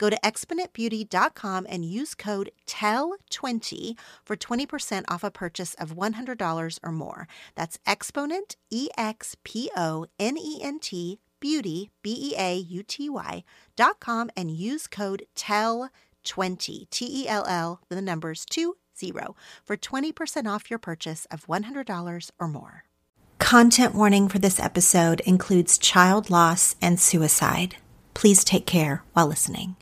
Go to exponentbeauty.com and use code TELL20 for 20% off a purchase of $100 or more. That's Exponent, E X P O N E N T, beauty, B E A U T Y, dot com and use code TELL20, T E L L, the numbers 20, for 20% off your purchase of $100 or more. Content warning for this episode includes child loss and suicide. Please take care while listening.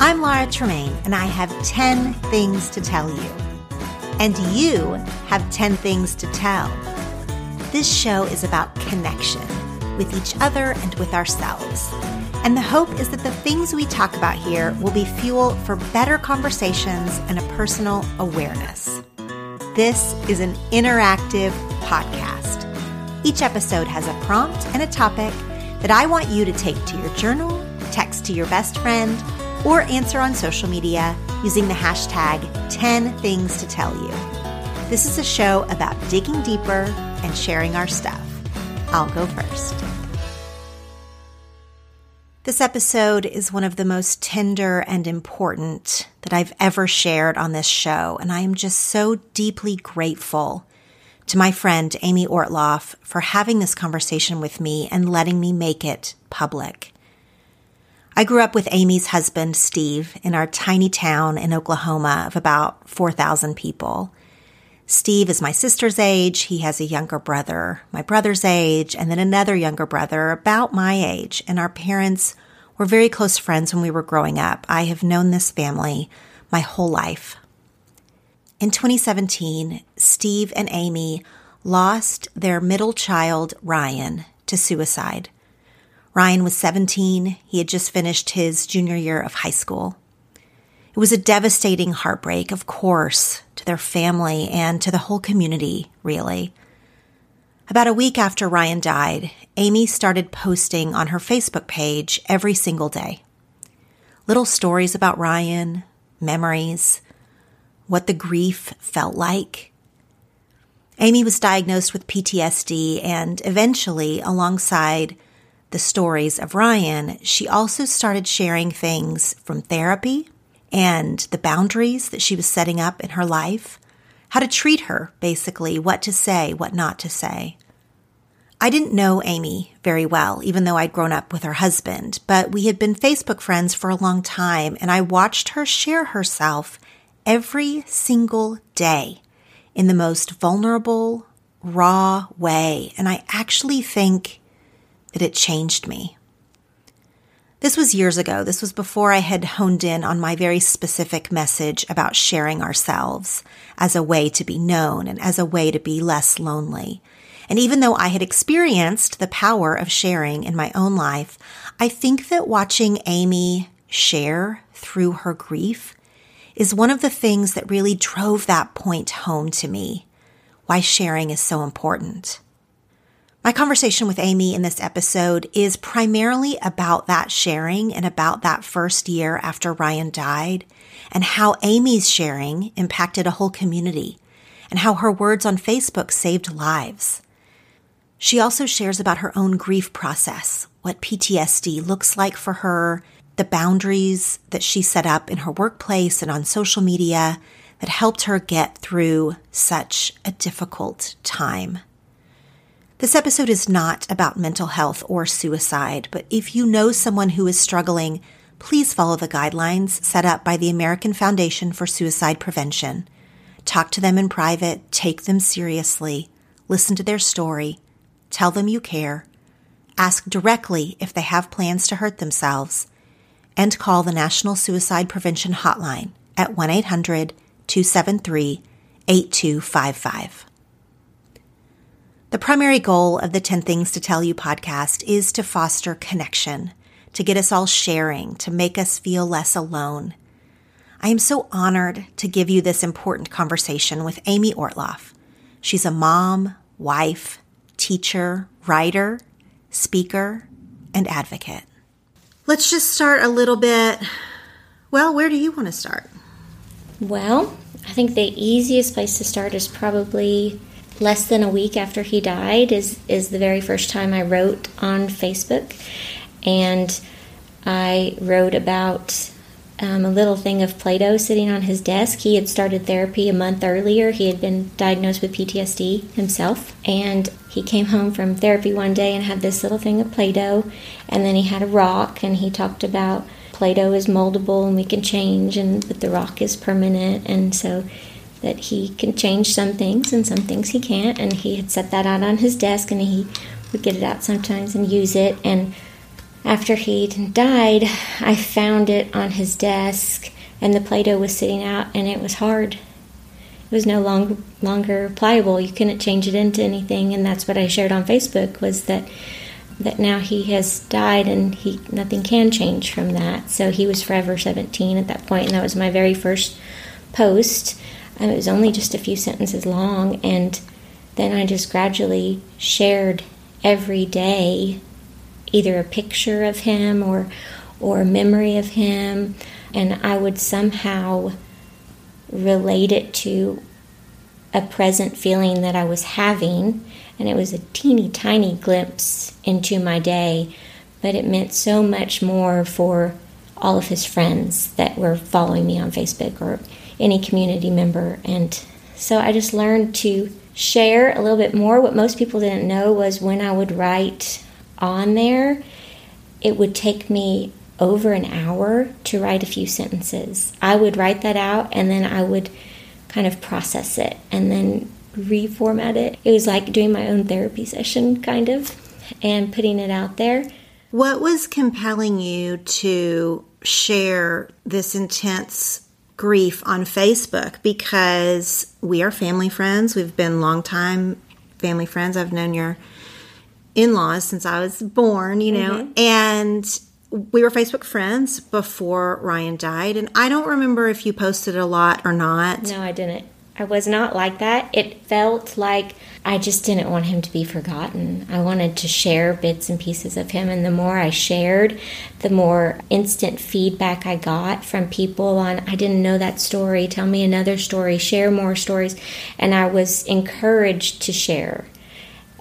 I'm Laura Tremaine, and I have 10 things to tell you. And you have 10 things to tell. This show is about connection with each other and with ourselves. And the hope is that the things we talk about here will be fuel for better conversations and a personal awareness. This is an interactive podcast. Each episode has a prompt and a topic that I want you to take to your journal, text to your best friend, or answer on social media using the hashtag 10 things to tell you. This is a show about digging deeper and sharing our stuff. I'll go first. This episode is one of the most tender and important that I've ever shared on this show, and I am just so deeply grateful to my friend Amy Ortloff for having this conversation with me and letting me make it public. I grew up with Amy's husband, Steve, in our tiny town in Oklahoma of about 4,000 people. Steve is my sister's age. He has a younger brother, my brother's age, and then another younger brother about my age. And our parents were very close friends when we were growing up. I have known this family my whole life. In 2017, Steve and Amy lost their middle child, Ryan, to suicide. Ryan was 17. He had just finished his junior year of high school. It was a devastating heartbreak, of course, to their family and to the whole community, really. About a week after Ryan died, Amy started posting on her Facebook page every single day. Little stories about Ryan, memories, what the grief felt like. Amy was diagnosed with PTSD, and eventually, alongside the stories of Ryan, she also started sharing things from therapy and the boundaries that she was setting up in her life, how to treat her, basically, what to say, what not to say. I didn't know Amy very well, even though I'd grown up with her husband, but we had been Facebook friends for a long time, and I watched her share herself every single day in the most vulnerable, raw way. And I actually think that it changed me. This was years ago. This was before I had honed in on my very specific message about sharing ourselves as a way to be known and as a way to be less lonely. And even though I had experienced the power of sharing in my own life, I think that watching Amy share through her grief is one of the things that really drove that point home to me why sharing is so important. My conversation with Amy in this episode is primarily about that sharing and about that first year after Ryan died and how Amy's sharing impacted a whole community and how her words on Facebook saved lives. She also shares about her own grief process, what PTSD looks like for her, the boundaries that she set up in her workplace and on social media that helped her get through such a difficult time. This episode is not about mental health or suicide, but if you know someone who is struggling, please follow the guidelines set up by the American Foundation for Suicide Prevention. Talk to them in private, take them seriously, listen to their story, tell them you care, ask directly if they have plans to hurt themselves, and call the National Suicide Prevention Hotline at 1 800 273 8255. The primary goal of the 10 Things to Tell You podcast is to foster connection, to get us all sharing, to make us feel less alone. I am so honored to give you this important conversation with Amy Ortloff. She's a mom, wife, teacher, writer, speaker, and advocate. Let's just start a little bit. Well, where do you want to start? Well, I think the easiest place to start is probably less than a week after he died is is the very first time I wrote on Facebook, and I wrote about um, a little thing of Play-Doh sitting on his desk. He had started therapy a month earlier. He had been diagnosed with PTSD himself, and he came home from therapy one day and had this little thing of Play-Doh, and then he had a rock, and he talked about Play-Doh is moldable and we can change, and but the rock is permanent, and so that he can change some things and some things he can't. And he had set that out on his desk and he would get it out sometimes and use it. And after he'd died, I found it on his desk and the Play Doh was sitting out and it was hard. It was no longer longer pliable. You couldn't change it into anything, and that's what I shared on Facebook was that that now he has died and he nothing can change from that. So he was forever 17 at that point, and that was my very first post. It was only just a few sentences long, and then I just gradually shared every day either a picture of him or or a memory of him, and I would somehow relate it to a present feeling that I was having, and it was a teeny tiny glimpse into my day, but it meant so much more for all of his friends that were following me on Facebook or any community member. And so I just learned to share a little bit more. What most people didn't know was when I would write on there, it would take me over an hour to write a few sentences. I would write that out and then I would kind of process it and then reformat it. It was like doing my own therapy session, kind of, and putting it out there. What was compelling you to share this intense grief on Facebook because we are family friends. We've been long-time family friends. I've known your in-laws since I was born, you know, mm-hmm. and we were Facebook friends before Ryan died. And I don't remember if you posted a lot or not. No, I didn't. I was not like that. It felt like I just didn't want him to be forgotten. I wanted to share bits and pieces of him, and the more I shared, the more instant feedback I got from people on, I didn't know that story, tell me another story, share more stories, and I was encouraged to share.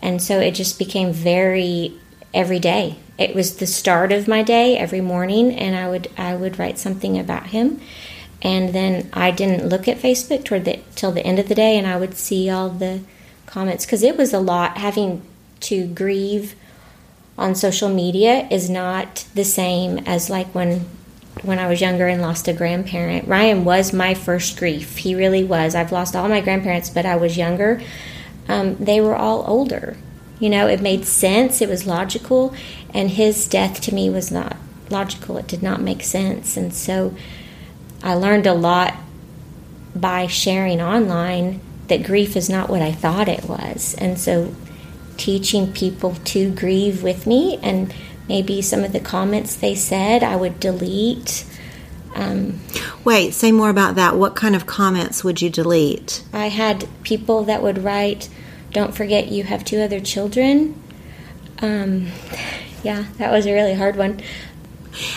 And so it just became very every day. It was the start of my day every morning, and I would I would write something about him and then I didn't look at Facebook toward the till the end of the day, and I would see all the comments because it was a lot. Having to grieve on social media is not the same as like when when I was younger and lost a grandparent. Ryan was my first grief. He really was. I've lost all my grandparents, but I was younger. Um, they were all older. You know, it made sense. It was logical, and his death to me was not logical. It did not make sense, and so I learned a lot by sharing online that grief is not what I thought it was. And so teaching people to grieve with me and maybe some of the comments they said I would delete. Um, Wait, say more about that. What kind of comments would you delete? I had people that would write, Don't forget you have two other children. Um, yeah, that was a really hard one.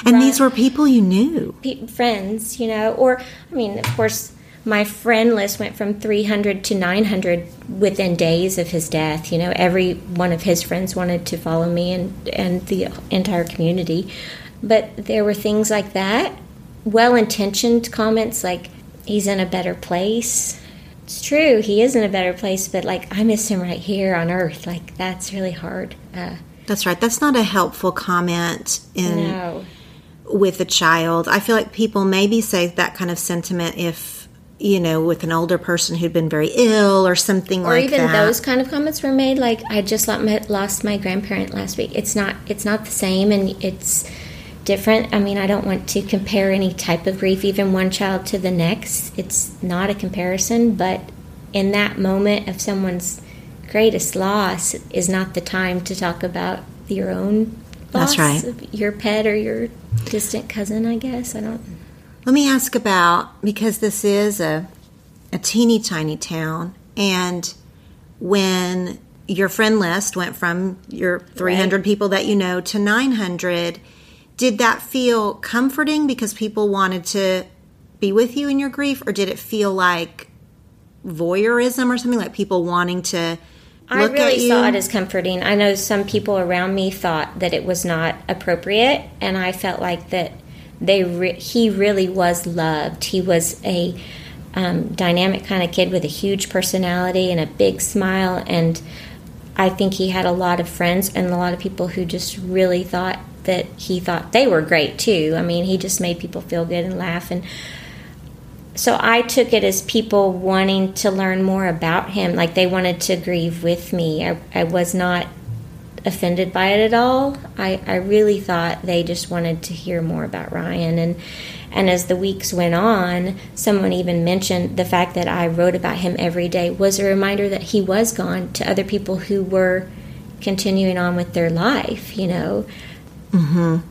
And these were people you knew. Pe- friends, you know, or I mean, of course, my friend list went from 300 to 900 within days of his death. You know, every one of his friends wanted to follow me and, and the entire community. But there were things like that, well intentioned comments like, he's in a better place. It's true, he is in a better place, but like, I miss him right here on earth. Like, that's really hard. Uh, that's right. That's not a helpful comment in. No. With a child, I feel like people maybe say that kind of sentiment if you know, with an older person who'd been very ill or something or like even that. those kind of comments were made. Like I just lost my grandparent last week. It's not it's not the same, and it's different. I mean, I don't want to compare any type of grief, even one child to the next. It's not a comparison, but in that moment of someone's greatest loss is not the time to talk about your own loss That's right. of your pet or your distant cousin. I guess I don't. Let me ask about because this is a a teeny tiny town, and when your friend list went from your 300 Right. people that you know to 900, did that feel comforting because people wanted to be with you in your grief, or did it feel like voyeurism or something like people wanting to I really saw it as comforting. I know some people around me thought that it was not appropriate, and I felt like that they re- he really was loved. He was a um, dynamic kind of kid with a huge personality and a big smile, and I think he had a lot of friends and a lot of people who just really thought that he thought they were great too. I mean, he just made people feel good and laugh and so I took it as people wanting to learn more about him, like they wanted to grieve with me. I, I was not offended by it at all. I, I really thought they just wanted to hear more about Ryan. And, and as the weeks went on, someone even mentioned the fact that I wrote about him every day was a reminder that he was gone to other people who were continuing on with their life, you know. Mhm.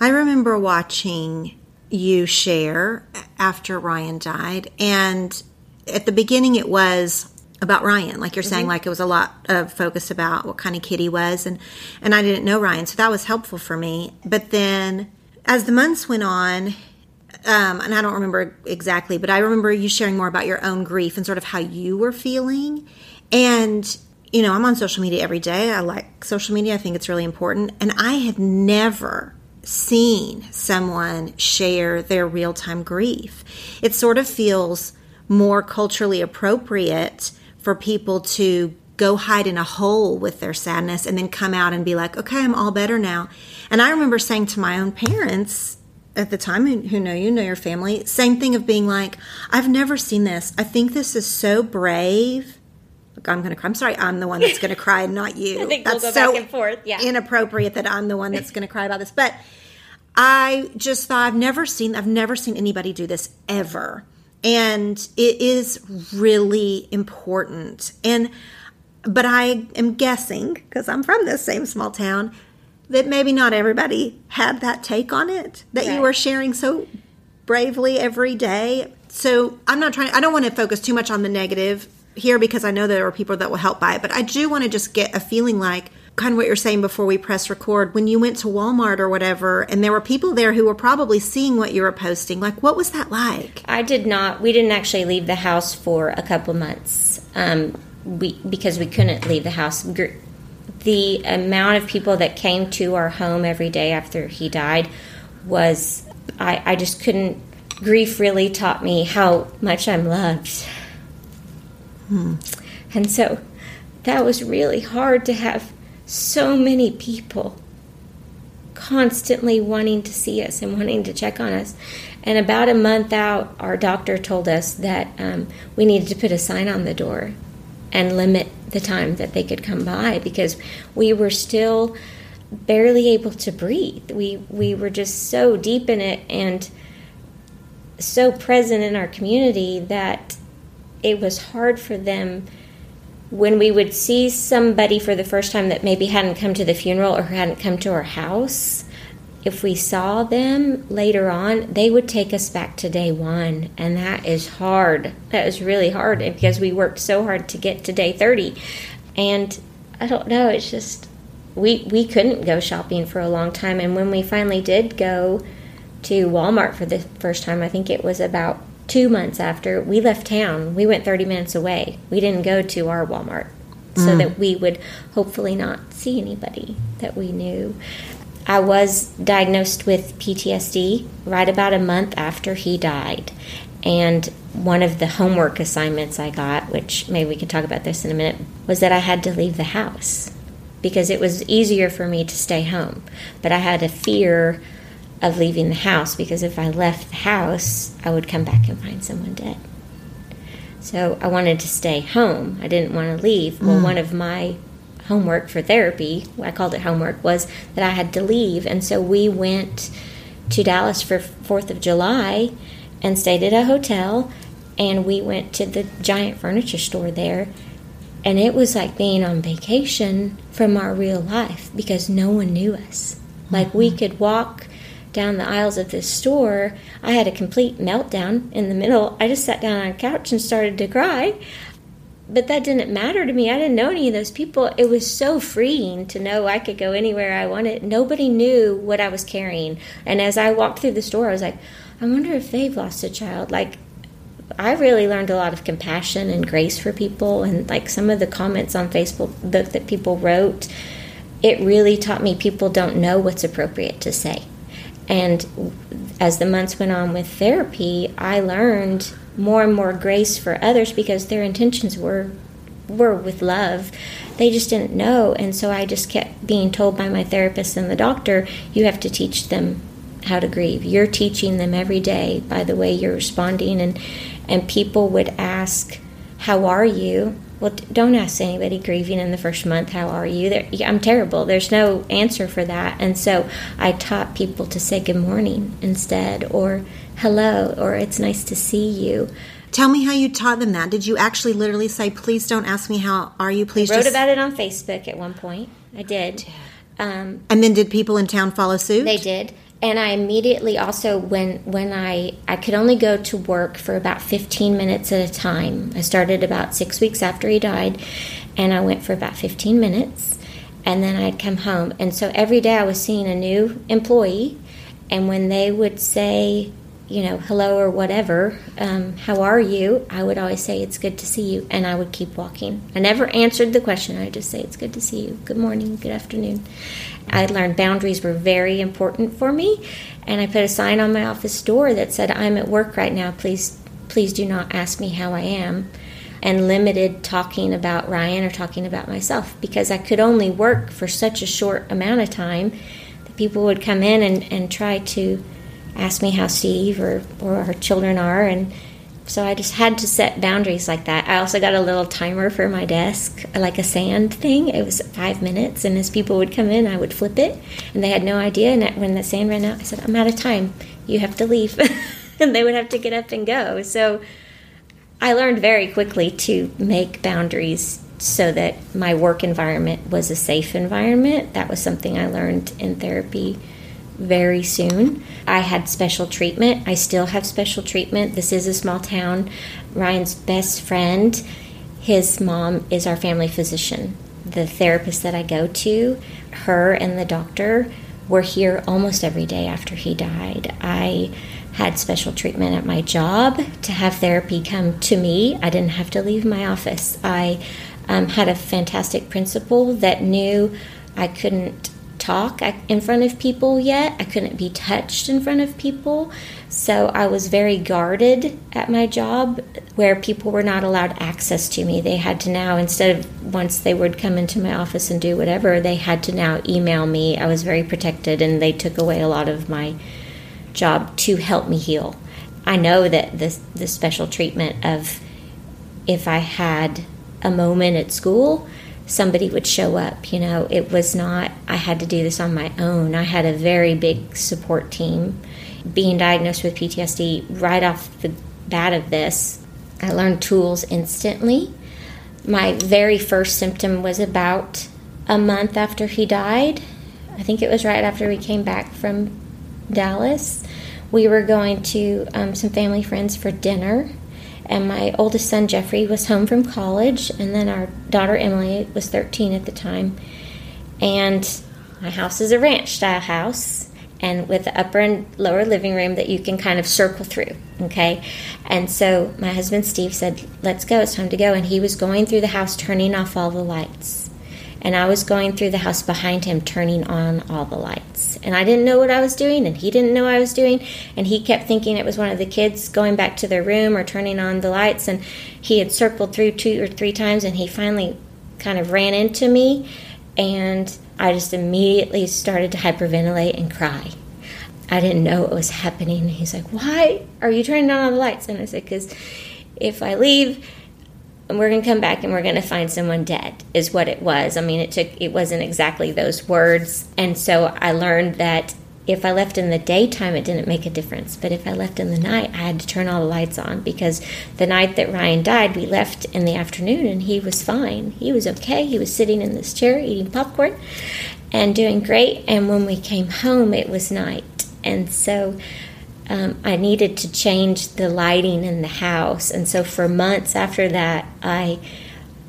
I remember watching you share after Ryan died, and at the beginning it was about Ryan, like you're saying, like it was a lot of focus about what kind of kid he was, and and I didn't know Ryan, so that was helpful for me. But then as the months went on, um, and I don't remember exactly, but I remember you sharing more about your own grief and sort of how you were feeling. And, you know, I'm on social media every day. I like social media, I think it's really important. And I had never seen someone share their real time grief. It sort of feels more culturally appropriate for people to go hide in a hole with their sadness and then come out and be like, okay, I'm all better now. And I remember saying to my own parents, at the time who who know you know your family same thing of being like i've never seen this i think this is so brave I'm gonna cry i'm sorry i'm the one that's gonna cry and not you I think we'll that's go so back and forth, yeah. inappropriate that i'm the one that's gonna cry about this but i just thought i've never seen i've never seen anybody do this ever and it is really important and but i am guessing because i'm from this same small town that maybe not everybody had that take on it that you Right. were sharing so bravely every day. So I'm not trying, I don't want to focus too much on the negative here because I know there are people that will help by it, but I do want to just get a feeling like kind of what you're saying before we press record when you went to Walmart or whatever and there were people there who were probably seeing what you were posting. Like, what was that like? I did not. We didn't actually leave the house for a couple months. Um, we because we couldn't leave the house. The amount of people that came to our home every day after he died was I, I just couldn't. Grief really taught me how much I'm loved, and so that was really hard to have so many people constantly wanting to see us and wanting to check on us. And about a month out, our doctor told us that um, we needed to put a sign on the door and limit the time that they could come by because we were still barely able to breathe. We we were just so deep in it and so present in our community that it was hard for them when we would see somebody for the first time that maybe hadn't come to the funeral or hadn't come to our house, if we saw them later on, they would take us back to day one. And that is hard. That is really hard because we worked so hard to get to day 30. And I don't know, it's just we we couldn't go shopping for a long time and when we finally did go to Walmart for the first time I think it was about 2 months after we left town we went 30 minutes away we didn't go to our Walmart so Mm. that we would hopefully not see anybody that we knew I was diagnosed with PTSD right about a month after he died. And one of the homework assignments I got, which maybe we can talk about this in a minute, was that I had to leave the house because it was easier for me to stay home. But I had a fear of leaving the house because if I left the house, I would come back and find someone dead. So I wanted to stay home. I didn't want to leave. Well, mm. one of my homework for therapy, I called it homework, was that I had to leave. And so we went to Dallas for 4th of July and stayed at a hotel. And we went to the giant furniture store there. And it was like being on vacation from our real life because no one knew us. Like we mm-hmm. could walk down the aisles of this store. I had a complete meltdown in the middle. I just sat down on a couch and started to cry but that didn't matter to me. I didn't know any of those people. It was so freeing to know I could go anywhere I wanted. Nobody knew what I was carrying. And as I walked through the store, I was like, I wonder if they've lost a child. Like, I really learned a lot of compassion and grace for people. And like some of the comments on Facebook that, that people wrote, it really taught me people don't know what's appropriate to say. And as the months went on with therapy, I learned more and more grace for others because their intentions were were with love. They just didn't know, and so I just kept being told by my therapist and the doctor, you have to teach them how to grieve. You're teaching them every day by the way you're responding and and people would ask, "How are you?" Well, don't ask anybody grieving in the first month, how are you? Yeah, I'm terrible. There's no answer for that. And so I taught people to say good morning instead, or hello, or it's nice to see you. Tell me how you taught them that. Did you actually literally say, "Please don't ask me how are you"? Please I Wrote just. about it on Facebook at one point. I did. Um, and then did people in town follow suit? They did. And I immediately also when when I I could only go to work for about 15 minutes at a time. I started about 6 weeks after he died and I went for about 15 minutes and then I'd come home. And so every day I was seeing a new employee and when they would say you know, hello or whatever, um, how are you? I would always say, it's good to see you. And I would keep walking. I never answered the question. I just say, it's good to see you. Good morning, good afternoon. I learned boundaries were very important for me. And I put a sign on my office door that said, I'm at work right now. Please, please do not ask me how I am. And limited talking about Ryan or talking about myself because I could only work for such a short amount of time that people would come in and, and try to ask me how Steve or, or our children are. And so I just had to set boundaries like that. I also got a little timer for my desk, like a sand thing. It was five minutes. And as people would come in, I would flip it. And they had no idea. And when the sand ran out, I said, I'm out of time. You have to leave. and they would have to get up and go. So I learned very quickly to make boundaries so that my work environment was a safe environment. That was something I learned in therapy very soon. I had special treatment. I still have special treatment. This is a small town. Ryan's best friend, his mom is our family physician. The therapist that I go to, her and the doctor were here almost every day after he died. I had special treatment at my job to have therapy come to me. I didn't have to leave my office. I um, had a fantastic principal that knew I couldn't talk in front of people yet. I couldn't be touched in front of people. So I was very guarded at my job where people were not allowed access to me. They had to now, instead of once they would come into my office and do whatever, they had to now email me. I was very protected and they took away a lot of my job to help me heal. I know that this the special treatment of if I had a moment at school, somebody would show up. You know, it was not, I had to do this on my own. I had a very big support team. Being diagnosed with PTSD right off the bat of this, I learned tools instantly. My very first symptom was about a month after he died. I think it was right after we came back from Dallas. We were going to um, some family friends for dinner and my oldest son Jeffrey was home from college, and then our daughter Emily was 13 at the time. And my house is a ranch style house and with the upper and lower living room that you can kind of circle through. Okay. And so my husband Steve said, Let's go, it's time to go. And he was going through the house turning off all the lights. And I was going through the house behind him turning on all the lights. And I didn't know what I was doing, and he didn't know I was doing. And he kept thinking it was one of the kids going back to their room or turning on the lights. And he had circled through two or three times, and he finally kind of ran into me. And I just immediately started to hyperventilate and cry. I didn't know what was happening. He's like, Why are you turning on all the lights? And I said, Because if I leave, we're going to come back and we're going to find someone dead is what it was. I mean it took it wasn't exactly those words. And so i learned that if i left in the daytime it didn't make a difference. But if i left in the night i had to turn all the lights on because the night that ryan died we left in the afternoon and he was fine. He was okay. He was sitting in this chair eating popcorn and doing great. And when we came home it was night. And so um, I needed to change the lighting in the house. And so for months after that, I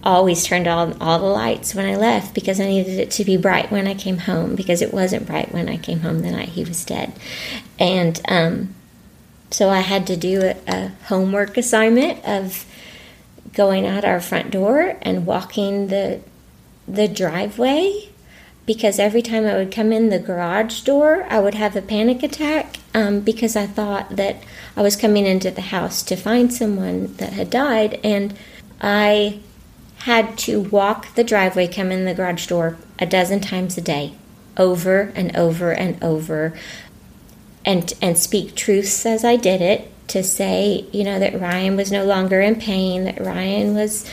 always turned on all the lights when I left because I needed it to be bright when I came home because it wasn't bright when I came home the night he was dead. And um, so I had to do a, a homework assignment of going out our front door and walking the the driveway because every time I would come in the garage door, I would have a panic attack um, because I thought that I was coming into the house to find someone that had died, and I had to walk the driveway, come in the garage door a dozen times a day, over and over and over, and and speak truths as I did it to say, you know, that Ryan was no longer in pain, that Ryan was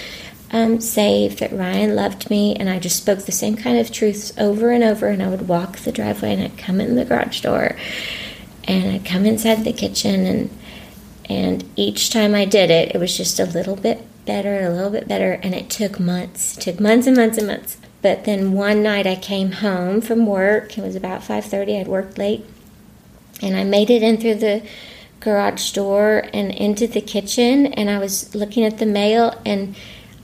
um, saved, that Ryan loved me, and I just spoke the same kind of truths over and over. And I would walk the driveway, and I'd come in the garage door, and I'd come inside the kitchen, and and each time I did it, it was just a little bit better, a little bit better, and it took months, it took months and months and months. But then one night I came home from work. It was about five thirty. I'd worked late, and I made it in through the garage door and into the kitchen, and I was looking at the mail and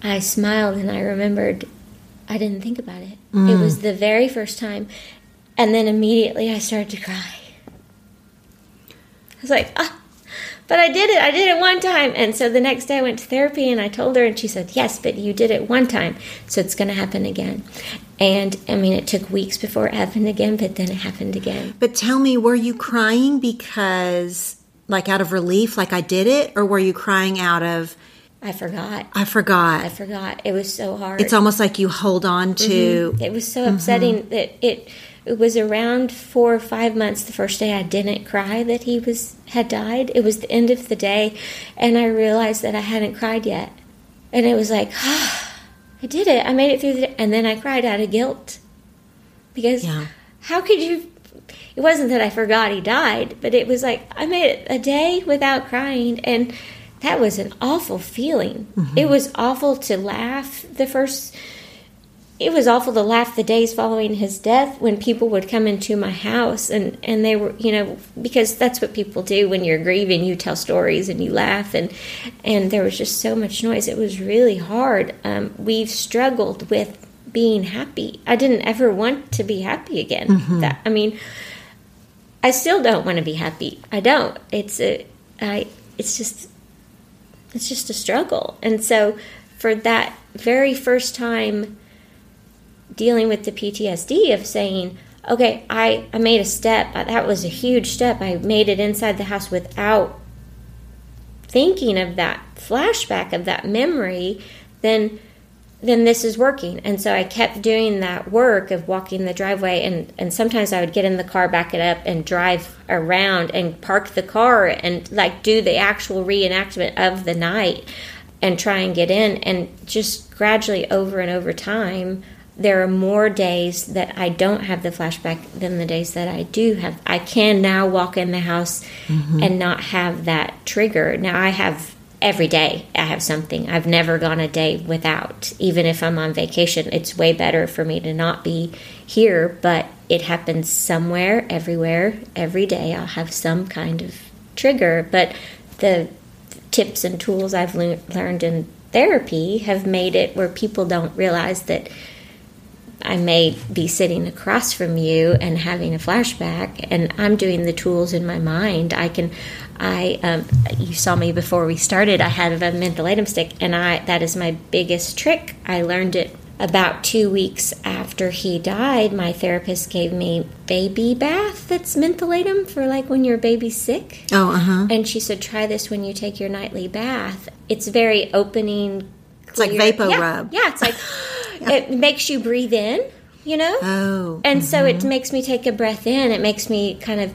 I smiled and I remembered I didn't think about it. Mm. It was the very first time. And then immediately I started to cry. I was like, ah, but I did it. I did it one time. And so the next day I went to therapy and I told her, and she said, yes, but you did it one time. So it's going to happen again. And I mean, it took weeks before it happened again, but then it happened again. But tell me, were you crying because, like, out of relief, like I did it, or were you crying out of, I forgot. I forgot. I forgot. It was so hard. It's almost like you hold on to. Mm-hmm. It was so upsetting mm-hmm. that it. It was around four or five months the first day I didn't cry that he was had died. It was the end of the day, and I realized that I hadn't cried yet, and it was like, ah, I did it. I made it through the day. and then I cried out of guilt because yeah. how could you? It wasn't that I forgot he died, but it was like I made it a day without crying and that was an awful feeling. Mm-hmm. It was awful to laugh the first it was awful to laugh the days following his death when people would come into my house and and they were you know because that's what people do when you're grieving. You tell stories and you laugh and and there was just so much noise. It was really hard. Um, we've struggled with being happy. I didn't ever want to be happy again. Mm-hmm. that i mean i still don't want to be happy. I don't. It's a i it's just it's just a struggle. And so for that very first time dealing with the PTSD of saying, okay, I, I made a step. That was a huge step. I made it inside the house without thinking of that flashback of that memory. Then then this is working. And so I kept doing that work of walking the driveway and, and sometimes I would get in the car, back it up and drive around and park the car and like do the actual reenactment of the night and try and get in and just gradually over and over time there are more days that I don't have the flashback than the days that I do have. I can now walk in the house mm-hmm. and not have that trigger. Now I have every day I have something. I've never gone a day without. Even if I'm on vacation, it's way better for me to not be here, but it happens somewhere, everywhere, every day. I'll have some kind of trigger, but the tips and tools I've le- learned in therapy have made it where people don't realize that I may be sitting across from you and having a flashback, and I'm doing the tools in my mind. I can, I, um, you saw me before we started. I had a mentholatum stick, and I that is my biggest trick. I learned it about two weeks after he died. My therapist gave me baby bath that's mentholatum for like when your baby's sick. Oh, uh huh. And she said, try this when you take your nightly bath. It's very opening. It's like vapor yeah, rub. Yeah, it's like it makes you breathe in, you know? Oh. And so it mm-hmm. makes me take a breath in. It makes me kind of,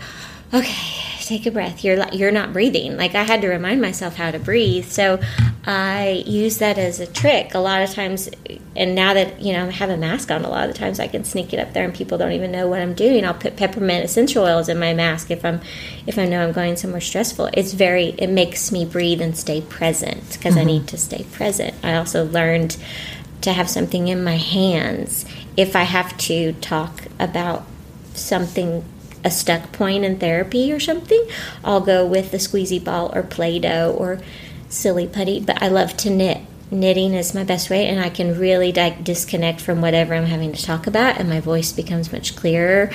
okay, take a breath. You're you're not breathing. Like I had to remind myself how to breathe. So I use that as a trick a lot of times. And now that you know I have a mask on, a lot of the times I can sneak it up there, and people don't even know what I'm doing. I'll put peppermint essential oils in my mask if I'm if I know I'm going somewhere stressful. It's very it makes me breathe and stay present because I mm-hmm. need to stay present. I also learned to have something in my hands if I have to talk about something a stuck point in therapy or something, I'll go with the squeezy ball or Play Doh or silly putty. But I love to knit. Knitting is my best way, and I can really like disconnect from whatever I'm having to talk about, and my voice becomes much clearer,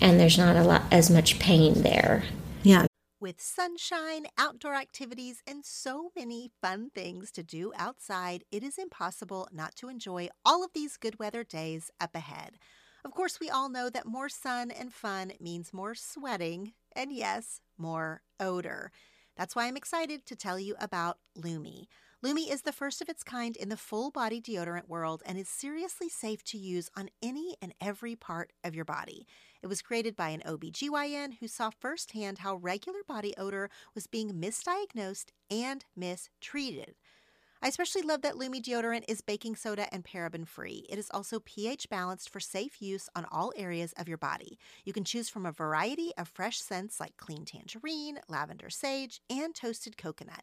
and there's not a lot as much pain there. Yeah. With sunshine, outdoor activities, and so many fun things to do outside, it is impossible not to enjoy all of these good weather days up ahead. Of course, we all know that more sun and fun means more sweating, and yes, more odor. That's why I'm excited to tell you about Lume. Lume is the first of its kind in the full body deodorant world and is seriously safe to use on any and every part of your body. It was created by an OBGYN who saw firsthand how regular body odor was being misdiagnosed and mistreated. I especially love that Lume deodorant is baking soda and paraben free. It is also pH balanced for safe use on all areas of your body. You can choose from a variety of fresh scents like clean tangerine, lavender sage, and toasted coconut.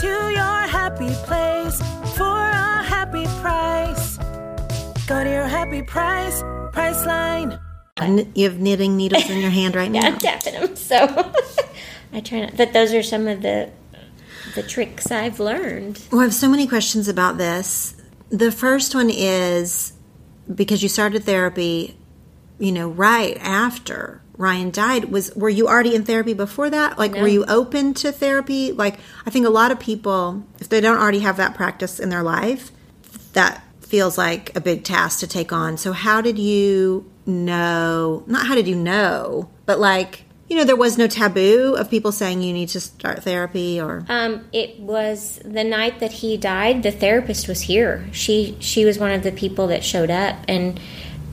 To your happy place for a happy price. Go to your happy price, Priceline. You have knitting needles in your hand right Yeah, now. I'm tapping them. So I try not. But those are some of the the tricks I've learned. Well, I have so many questions about this. The first one is because you started therapy, you know, right after Ryan died. Was were you already in therapy before that? Like, were you open to therapy? Like, I think a lot of people, if they don't already have that practice in their life, that feels like a big task to take on. So, how did you know? Not how did you know, but like, you know, there was no taboo of people saying you need to start therapy or. Um, it was the night that he died. The therapist was here. She she was one of the people that showed up, and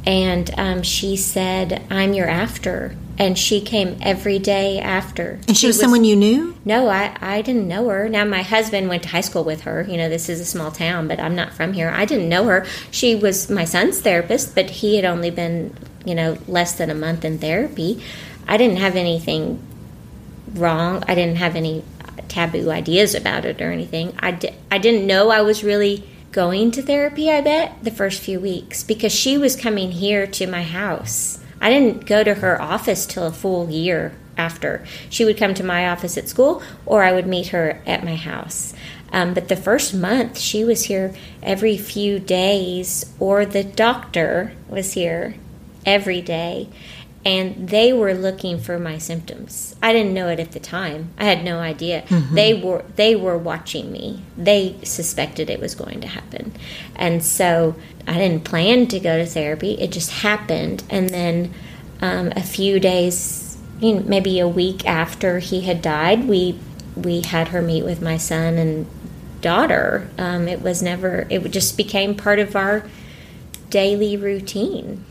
and um, she said, "I'm your after." And she came every day after. And she was someone you knew? No, I, I didn't know her. Now, my husband went to high school with her. You know, this is a small town, but I'm not from here. I didn't know her. She was my son's therapist, but he had only been, you know, less than a month in therapy. I didn't have anything wrong. I didn't have any taboo ideas about it or anything. I, di- I didn't know I was really going to therapy, I bet, the first few weeks because she was coming here to my house. I didn't go to her office till a full year after. She would come to my office at school or I would meet her at my house. Um, but the first month, she was here every few days, or the doctor was here every day and they were looking for my symptoms. I didn't know it at the time. I had no idea. They were they were watching me. They suspected it was going to happen. And so I didn't plan to go to therapy. It just happened and then um, a few days you know, maybe a week after he had died, we we had her meet with my son and daughter. Um, it was never. It just became part of our daily routine.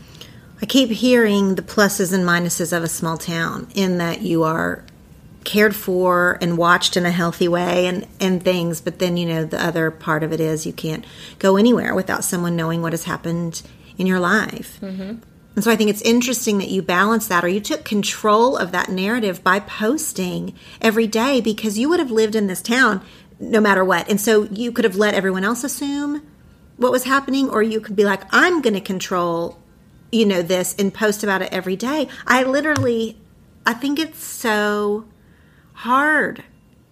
I keep hearing the pluses and minuses of a small town in that you are cared for and watched in a healthy way and, and things, but then, you know, the other part of it is you can't go anywhere without someone knowing what has happened in your life. Mm-hmm. And so I think it's interesting that you balance that or you took control of that narrative by posting every day because you would have lived in this town no matter what. And so you could have let everyone else assume what was happening or you could be like I'm going to control you know this and post about it every day. I literally I think it's so hard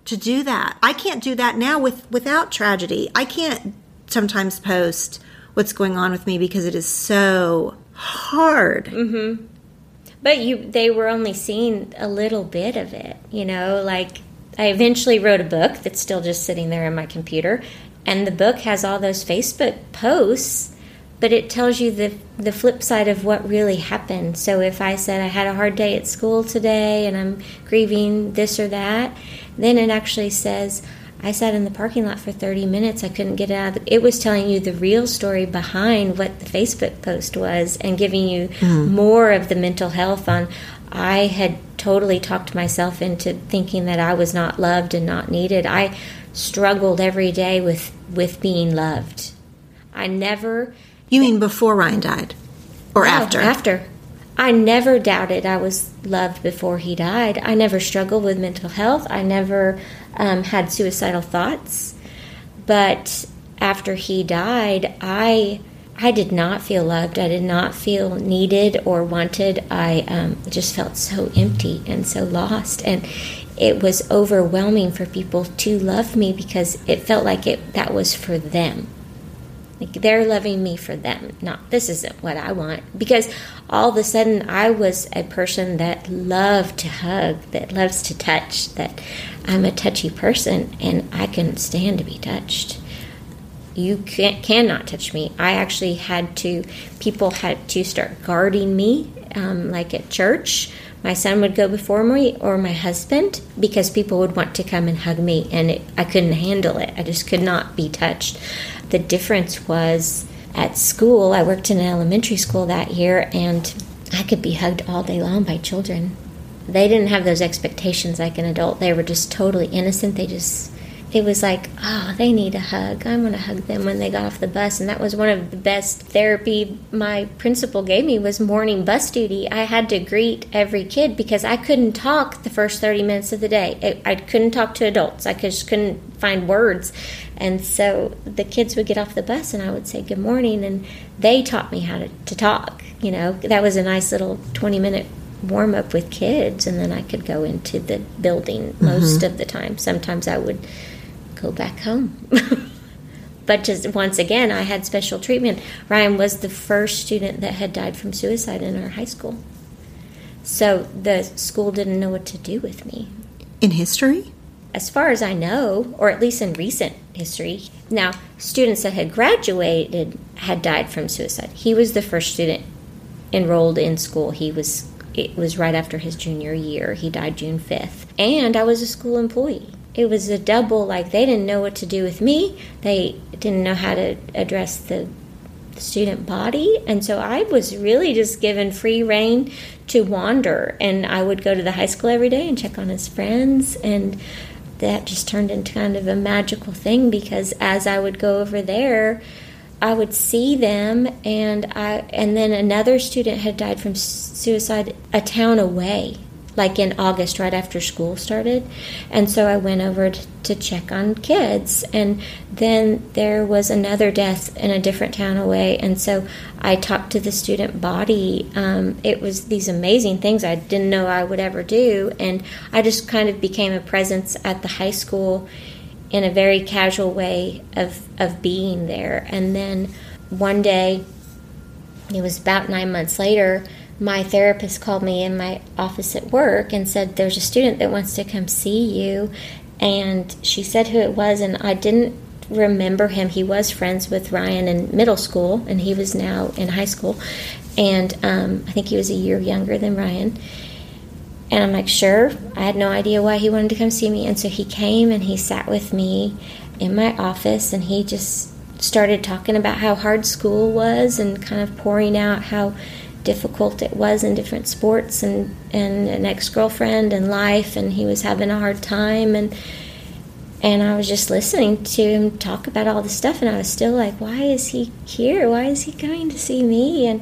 to do that. I can't do that now with without tragedy. I can't sometimes post what's going on with me because it is so hard. Mm-hmm. But you, they were only seeing a little bit of it. You know, like I eventually wrote a book that's still just sitting there in my computer, and the book has all those Facebook posts but it tells you the the flip side of what really happened. So if I said I had a hard day at school today and I'm grieving this or that, then it actually says I sat in the parking lot for 30 minutes. I couldn't get out. It was telling you the real story behind what the Facebook post was and giving you mm. more of the mental health on. I had totally talked myself into thinking that I was not loved and not needed. I struggled every day with with being loved. I never you mean before Ryan died? Or no, after? After. I never doubted I was loved before he died. I never struggled with mental health. I never um, had suicidal thoughts. But after he died, I I did not feel loved. I did not feel needed or wanted. I um, just felt so empty and so lost. And it was overwhelming for people to love me because it felt like it that was for them. Like they're loving me for them, not this isn't what I want. Because all of a sudden I was a person that loved to hug, that loves to touch, that I'm a touchy person and I can stand to be touched. You can't, cannot touch me. I actually had to, people had to start guarding me, um, like at church. My son would go before me or my husband because people would want to come and hug me and it, I couldn't handle it. I just could not be touched the difference was at school, I worked in an elementary school that year, and I could be hugged all day long by children. They didn't have those expectations like an adult. They were just totally innocent. They just it was like, oh, they need a hug. I'm going to hug them when they got off the bus. And that was one of the best therapy my principal gave me was morning bus duty. I had to greet every kid because I couldn't talk the first 30 minutes of the day. I couldn't talk to adults. I just couldn't find words. And so the kids would get off the bus and I would say good morning and they taught me how to, to talk. You know, that was a nice little 20 minute warm up with kids and then I could go into the building most mm-hmm. of the time. Sometimes I would go back home. but just once again, I had special treatment. Ryan was the first student that had died from suicide in our high school. So the school didn't know what to do with me. In history? As far as I know, or at least in recent history. Now, students that had graduated had died from suicide. He was the first student enrolled in school. He was it was right after his junior year. He died June 5th. And I was a school employee it was a double like they didn't know what to do with me. They didn't know how to address the student body. And so i was really just given free reign to wander. And i would go to the high school every day and check on his friends. And that just turned into kind of a magical thing because as i would go over there i would see them. And i and then another student had died from suicide a town away like in August, right after school started. And so I went over to, to check on kids. And then there was another death in a different town away. And so I talked to the student body. Um, it was these amazing things I didn't know I would ever do. And I just kind of became a presence at the high school in a very casual way of, of being there. And then one day, it was about nine months later, my therapist called me in my office at work and said, There's a student that wants to come see you. And she said who it was, and I didn't remember him. He was friends with Ryan in middle school, and he was now in high school. And um, I think he was a year younger than Ryan. And I'm like, sure. I had no idea why he wanted to come see me. And so he came and he sat with me in my office and he just started talking about how hard school was and kind of pouring out how difficult it was in different sports and, and an ex girlfriend and life. And he was having a hard time. And and I was just listening to him talk about all this stuff, and I was still like, "Why is he here? Why is he coming to see me?" And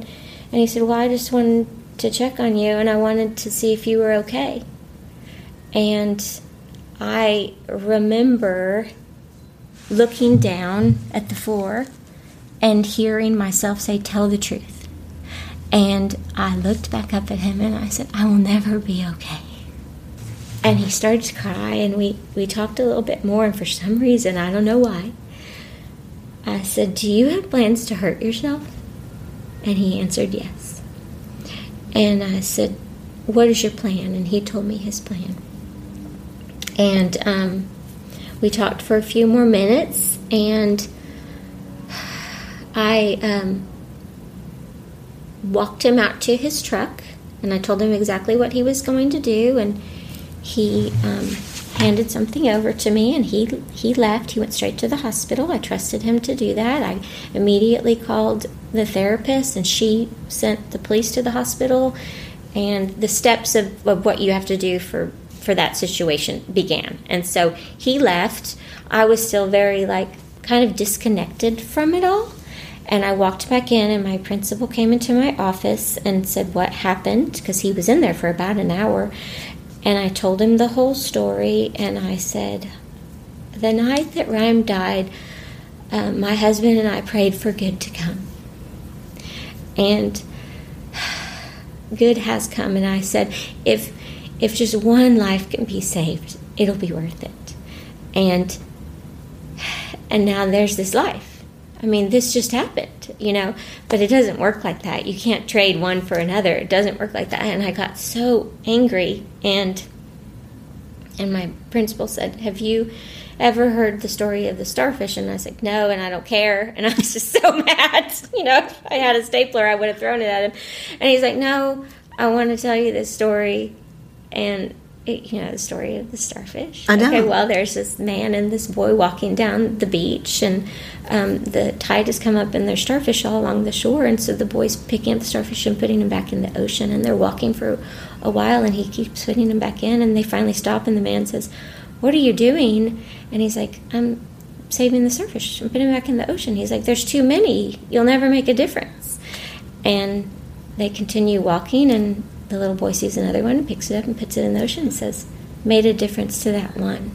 and he said, "Well, I just wanted to check on you, and I wanted to see if you were okay." And I remember looking down at the floor and hearing myself say, "Tell the truth." And I looked back up at him and I said, "I will never be okay." and he started to cry and we, we talked a little bit more and for some reason i don't know why i said do you have plans to hurt yourself? And he answered yes. And i said what is your plan? And he told me his plan. And um, we talked for a few more minutes and i um, walked him out to his truck and i told him exactly what he was going to do and he um, handed something over to me and he he left. He went straight to the hospital. I trusted him to do that. I immediately called the therapist and she sent the police to the hospital and the steps of, of what you have to do for for that situation began. And so he left. I was still very like kind of disconnected from it all and I walked back in, and my principal came into my office and said what happened because he was in there for about an hour. And I told him the whole story, and I said, The night that Ryan died, uh, my husband and I prayed for good to come. And good has come, and I said, If if just one life can be saved, it'll be worth it. And and now there's this life. I mean, this just happened, you know, but it doesn't work like that. You can't trade one for another. It doesn't work like that. And I got so angry and and my principal said, "Have you ever heard the story of the starfish?" And I like, "No," and I don't care. And I was just so mad. You know, if I had a stapler, I would have thrown it at him. And he's like, "No, I want to tell you this story." And it, you know the story of the starfish. I know. Okay, well, there's this man and this boy walking down the beach, and um, the tide has come up, and there's starfish all along the shore. And so the boy's picking up the starfish and putting them back in the ocean, and they're walking for a while, and he keeps putting them back in, and they finally stop, and the man says, "What are you doing?" And he's like, "I'm saving the starfish. I'm putting them back in the ocean." He's like, "There's too many. You'll never make a difference." And they continue walking, and the little boy sees another one picks it up and puts it in the ocean and says, Made a difference to that one.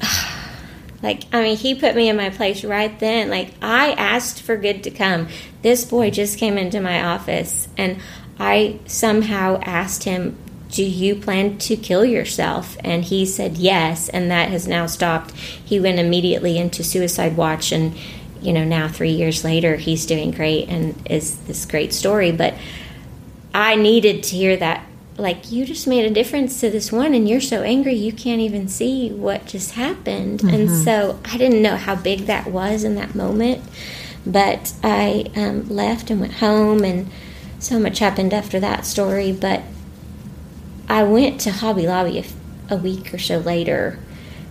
like, I mean, he put me in my place right then. Like, I asked for good to come. This boy just came into my office and I somehow asked him, Do you plan to kill yourself? And he said yes, and that has now stopped. He went immediately into suicide watch and you know now 3 years later he's doing great and is this great story but I needed to hear that. Like, you just made a difference to this one, and you're so angry you can't even see what just happened. Mm-hmm. And so I didn't know how big that was in that moment. But I um, left and went home, and so much happened after that story. But I went to Hobby Lobby a, a week or so later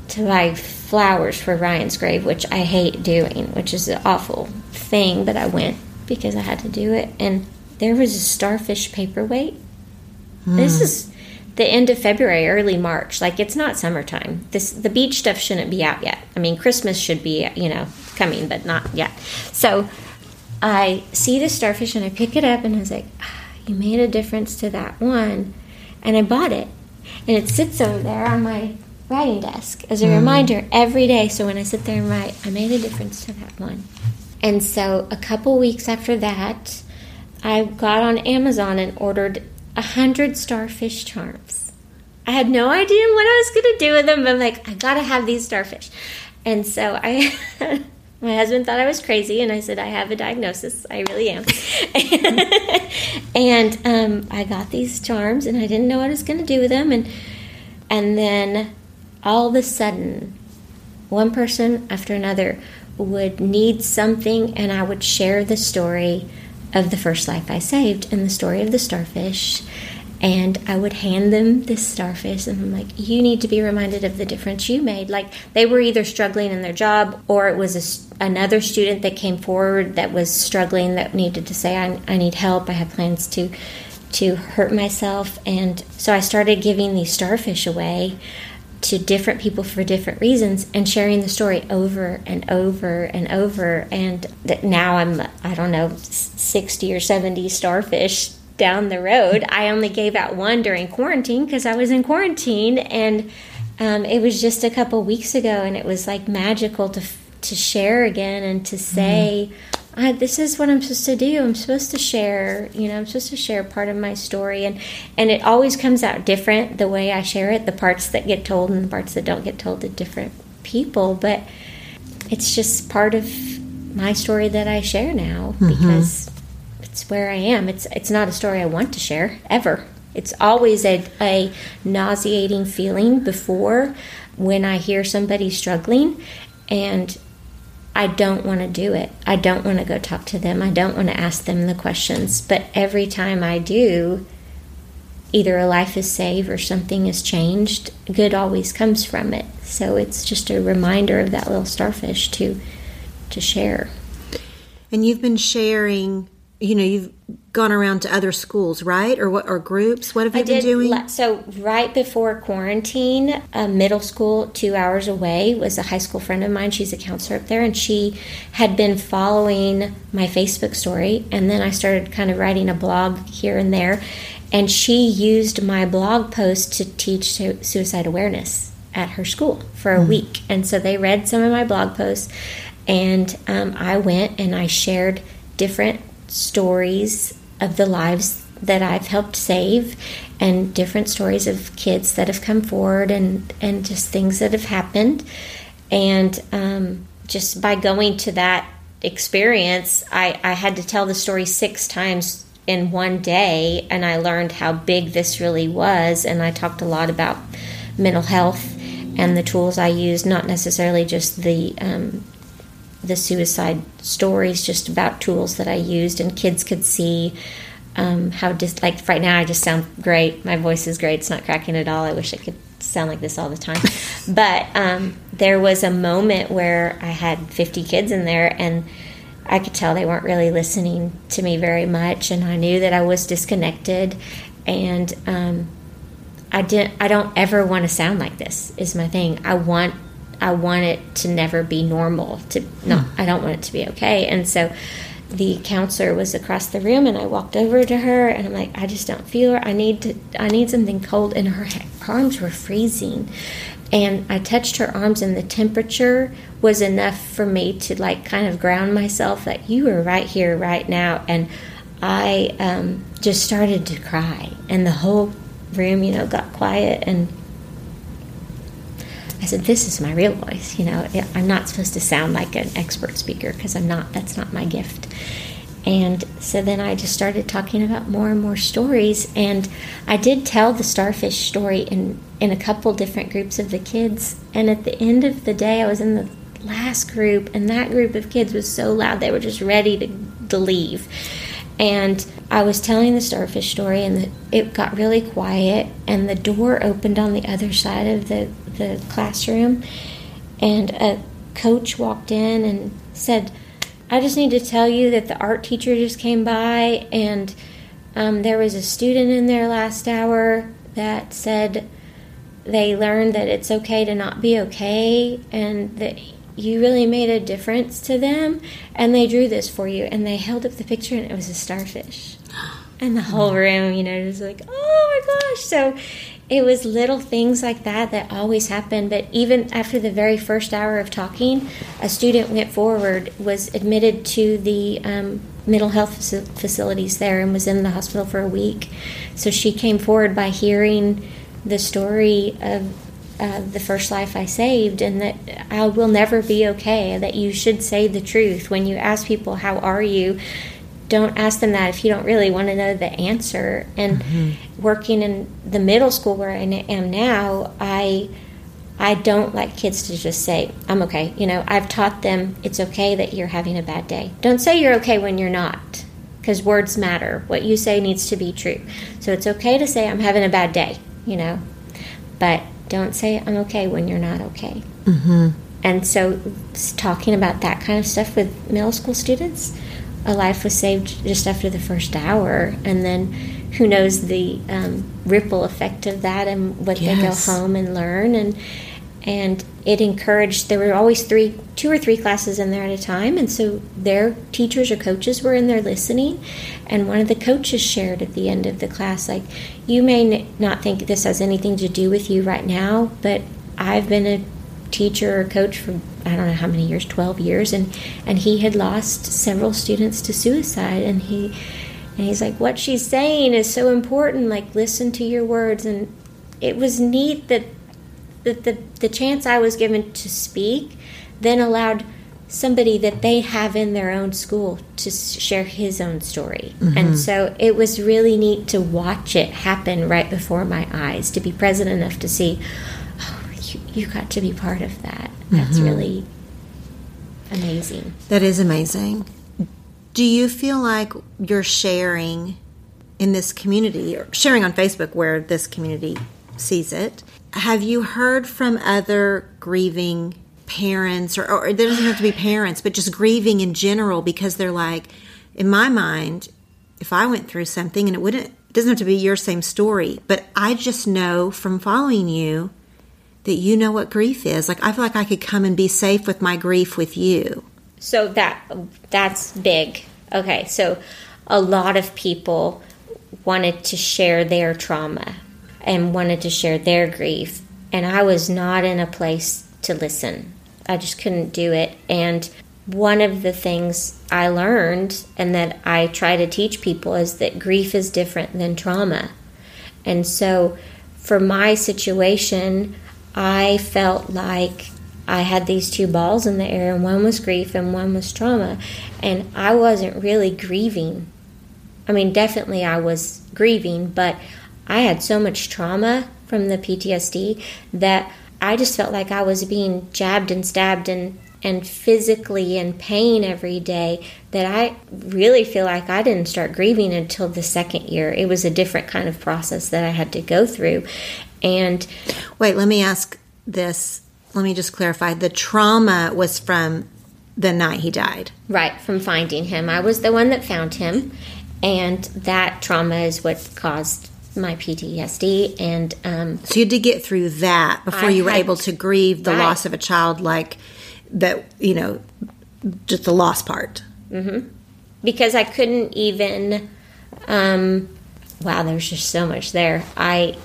to buy flowers for Ryan's grave, which I hate doing, which is an awful thing, but I went because I had to do it. And there was a starfish paperweight. Mm. This is the end of February, early March. Like it's not summertime. This the beach stuff shouldn't be out yet. I mean, Christmas should be you know coming, but not yet. So I see the starfish and I pick it up and I was like, ah, "You made a difference to that one," and I bought it, and it sits over there on my writing desk as a mm. reminder every day. So when I sit there and write, I made a difference to that one. And so a couple weeks after that, I got on Amazon and ordered a hundred starfish charms. I had no idea what I was to do with them, but I'm like, I got to have these starfish. And so I, my husband thought I was crazy, and I said, I have a diagnosis. I really am. and um, I got these charms, and I didn't know what I was to do with them. And and then all of a sudden, one person after another would need something, and I would share the story of the first life I saved and the story of the starfish. and I would hand them this starfish, and I'm like, you need to be reminded of the difference you made. Like they were either struggling in their job, or it was a, another student that came forward that was struggling that needed to say, I, I need help. I have plans to to hurt myself, and so I started giving these starfish away to different people for different reasons and sharing the story over and over and over and that now I'm I don't know 60 or 70 starfish down the road. I only gave out one during quarantine because I was in quarantine, and um, it was just a couple weeks ago, and it was like magical to to share again and to say. This is what I'm supposed to do. I'm supposed to share, you know, I'm supposed to share part of my story, and and it always comes out different the way I share it. The parts that get told and the parts that don't get told to different people, but it's just part of my story that I share now mm-hmm. because it's where I am. It's it's not a story I want to share ever. It's always a, a nauseating feeling before when I hear somebody struggling and I don't want to do it. I don't want to go talk to them. I don't want to ask them the questions. But every time I do, either a life is saved or something is changed. Good always comes from it. So it's just a reminder of that little starfish to to share. And you've been sharing you know you've gone around to other schools right? Or what or groups? What have you I been doing? so right before quarantine a middle school two hours away was a high school friend of mine. She's a counselor up there and she had been following my facebook story. And then i started kind of writing a blog here and there. And she used my blog post to teach suicide awareness at her school for a mm. week. And so they read some of my blog posts. And um, i went and i shared different stories of the lives that I've helped save and different stories of kids that have come forward and, and just things that have happened. And um, just by going to that experience, I, I had to tell the story six times in one day, and I learned how big this really was. And I talked a lot about mental health and the tools I use, not necessarily just the um, the suicide stories just about tools that I used, and kids could see um, how just like right now I just sound great. My voice is great. It's not cracking at all. I wish I could sound like this all the time. but um, there was a moment where I had 50 kids in there, and I could tell they weren't really listening to me very much, and I knew that I was disconnected, and um, I didn't. I don't ever want to sound like this. Is my thing. I want I want it to never be normal. To not, I don't want it to be okay. And so, the counselor was across the room, and I walked over to her, and I'm like, I just don't feel her. I need to. I need something cold. And her, her arms were freezing, and I touched her arms, and the temperature was enough for me to like kind of ground myself. That you were right here, right now, and I um, just started to cry, and the whole room, you know, got quiet and I said, This is my real voice. You know, I'm not supposed to sound like an expert speaker because I'm not, that's not my gift. And so then I just started talking about more and more stories. And I did tell the starfish story in, in a couple different groups of the kids. And at the end of the day, I was in the last group, and that group of kids was so loud, they were just ready to, to leave. And I was telling the starfish story, and the, it got really quiet, and the door opened on the other side of the the classroom, and a coach walked in and said, I just need to tell you that the art teacher just came by, and um, there was a student in there last hour that said they learned that it's okay to not be okay, and that you really made a difference to them, and they drew this for you, and they held up the picture, and it was a starfish. And the whole room, you know, was like, oh my gosh. So it was little things like that that always happen but even after the very first hour of talking a student went forward was admitted to the um, mental health facilities there and was in the hospital for a week so she came forward by hearing the story of uh, the first life I saved, and that I will never be okay. That you should say the truth when you ask people, "How are you?" Don't ask them that if you don't really want to know the answer. And mm-hmm. working in the middle school where I am now, I I don't like kids to just say, "I'm okay." You know, I've taught them it's okay that you're having a bad day. Don't say you're okay when you're not, because words matter. What you say needs to be true. So it's okay to say, I'm having a bad day, you know, but don't say, I'm okay when you're not okay. Mm-hmm. And so, talking about that kind of stuff with middle school students, a life was saved just after the first hour. And then who knows the um, ripple effect of that and what yes. they go home and learn. And and it encouraged there were always three two or three classes in there at a time and so their teachers or coaches were in there listening and one of the coaches shared at the end of the class like you may not think this has anything to do with you right now but i've been a teacher or coach for i don't know how many years 12 years and and he had lost several students to suicide and he and he's like what she's saying is so important like listen to your words and it was neat that the, the, the chance I was given to speak then allowed somebody that they have in their own school to share his own story. Mm-hmm. And so it was really neat to watch it happen right before my eyes, to be present enough to see, you, got to be part of that. That's mm-hmm. really amazing. That is amazing. Do you feel like you're sharing in this community or sharing on Facebook where this community sees it? Have you heard from other grieving parents, or, or it doesn't have to be parents, but just grieving in general because they're like, in my mind, if I went through something and it wouldn't, it doesn't have to be your same story, but I just know from following you that you know what grief is. Like I feel like I could come and be safe with my grief with you. So that that's big. Okay, so a lot of people wanted to share their trauma and wanted to share their grief. And I was not in a place to listen. I just couldn't do it. And one of the things I learned and that I try to teach people is that grief is different than trauma. And so for my situation, I felt like I had these two balls in the air, and one was grief and one was trauma. And I wasn't really grieving. I mean, definitely I was grieving, but I had so much trauma from the PTSD that I just felt like I was being jabbed and stabbed and and physically in pain every day that I really feel like I didn't start grieving until the second year. It was a different kind of process that I had to go through. And wait, let me ask this. Let me just clarify. The trauma was from the night he died. Right, from finding him. I was the one that found him, and that trauma is what caused my PTSD, and um, so you had to get through that before I you were able to grieve the right. loss of a child, like that. You know, just the loss part. Mm-hmm. Because I couldn't even. Um, wow, there's just so much there. I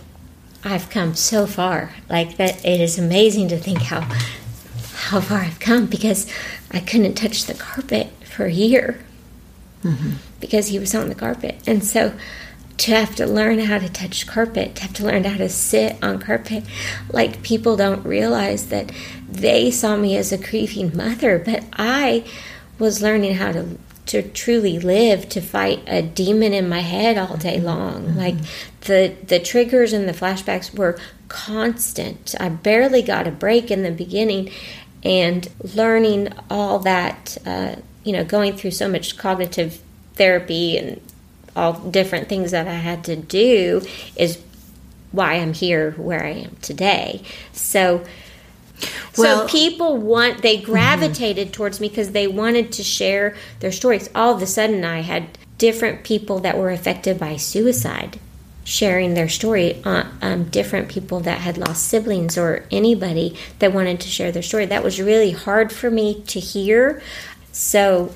I've come so far. Like that, it is amazing to think how how far I've come because I couldn't touch the carpet for a year mm-hmm. because he was on the carpet, and so to have to learn how to touch carpet, to have to learn how to sit on carpet. Like people don't realize that they saw me as a grieving mother, but I was learning how to to truly live to fight a demon in my head all day long. Mm-hmm. Like the the triggers and the flashbacks were constant. I barely got a break in the beginning, and learning all that. Uh, you know, going through so much cognitive therapy and all different things that I had to do is why I'm here where I am today. So well, so people want they mm-hmm. gravitated mm-hmm. towards me because they wanted to share their stories. All of a sudden I had different people that were affected by suicide sharing their story uh, um, different people that had lost siblings or anybody that wanted to share their story that was really hard for me to hear so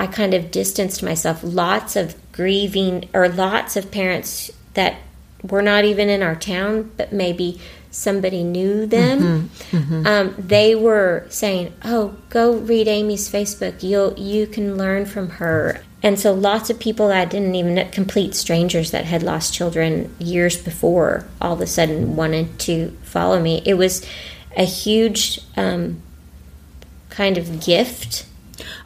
I kind of distanced myself. Lots of grieving, or lots of parents that were not even in our town, but maybe somebody knew them. Mm-hmm, mm-hmm. Um, they were saying, "Oh, go read Amy's Facebook. You'll you can learn from her." And so, lots of people that didn't even complete strangers that had lost children years before, all of a sudden wanted to follow me. It was a huge um, kind of gift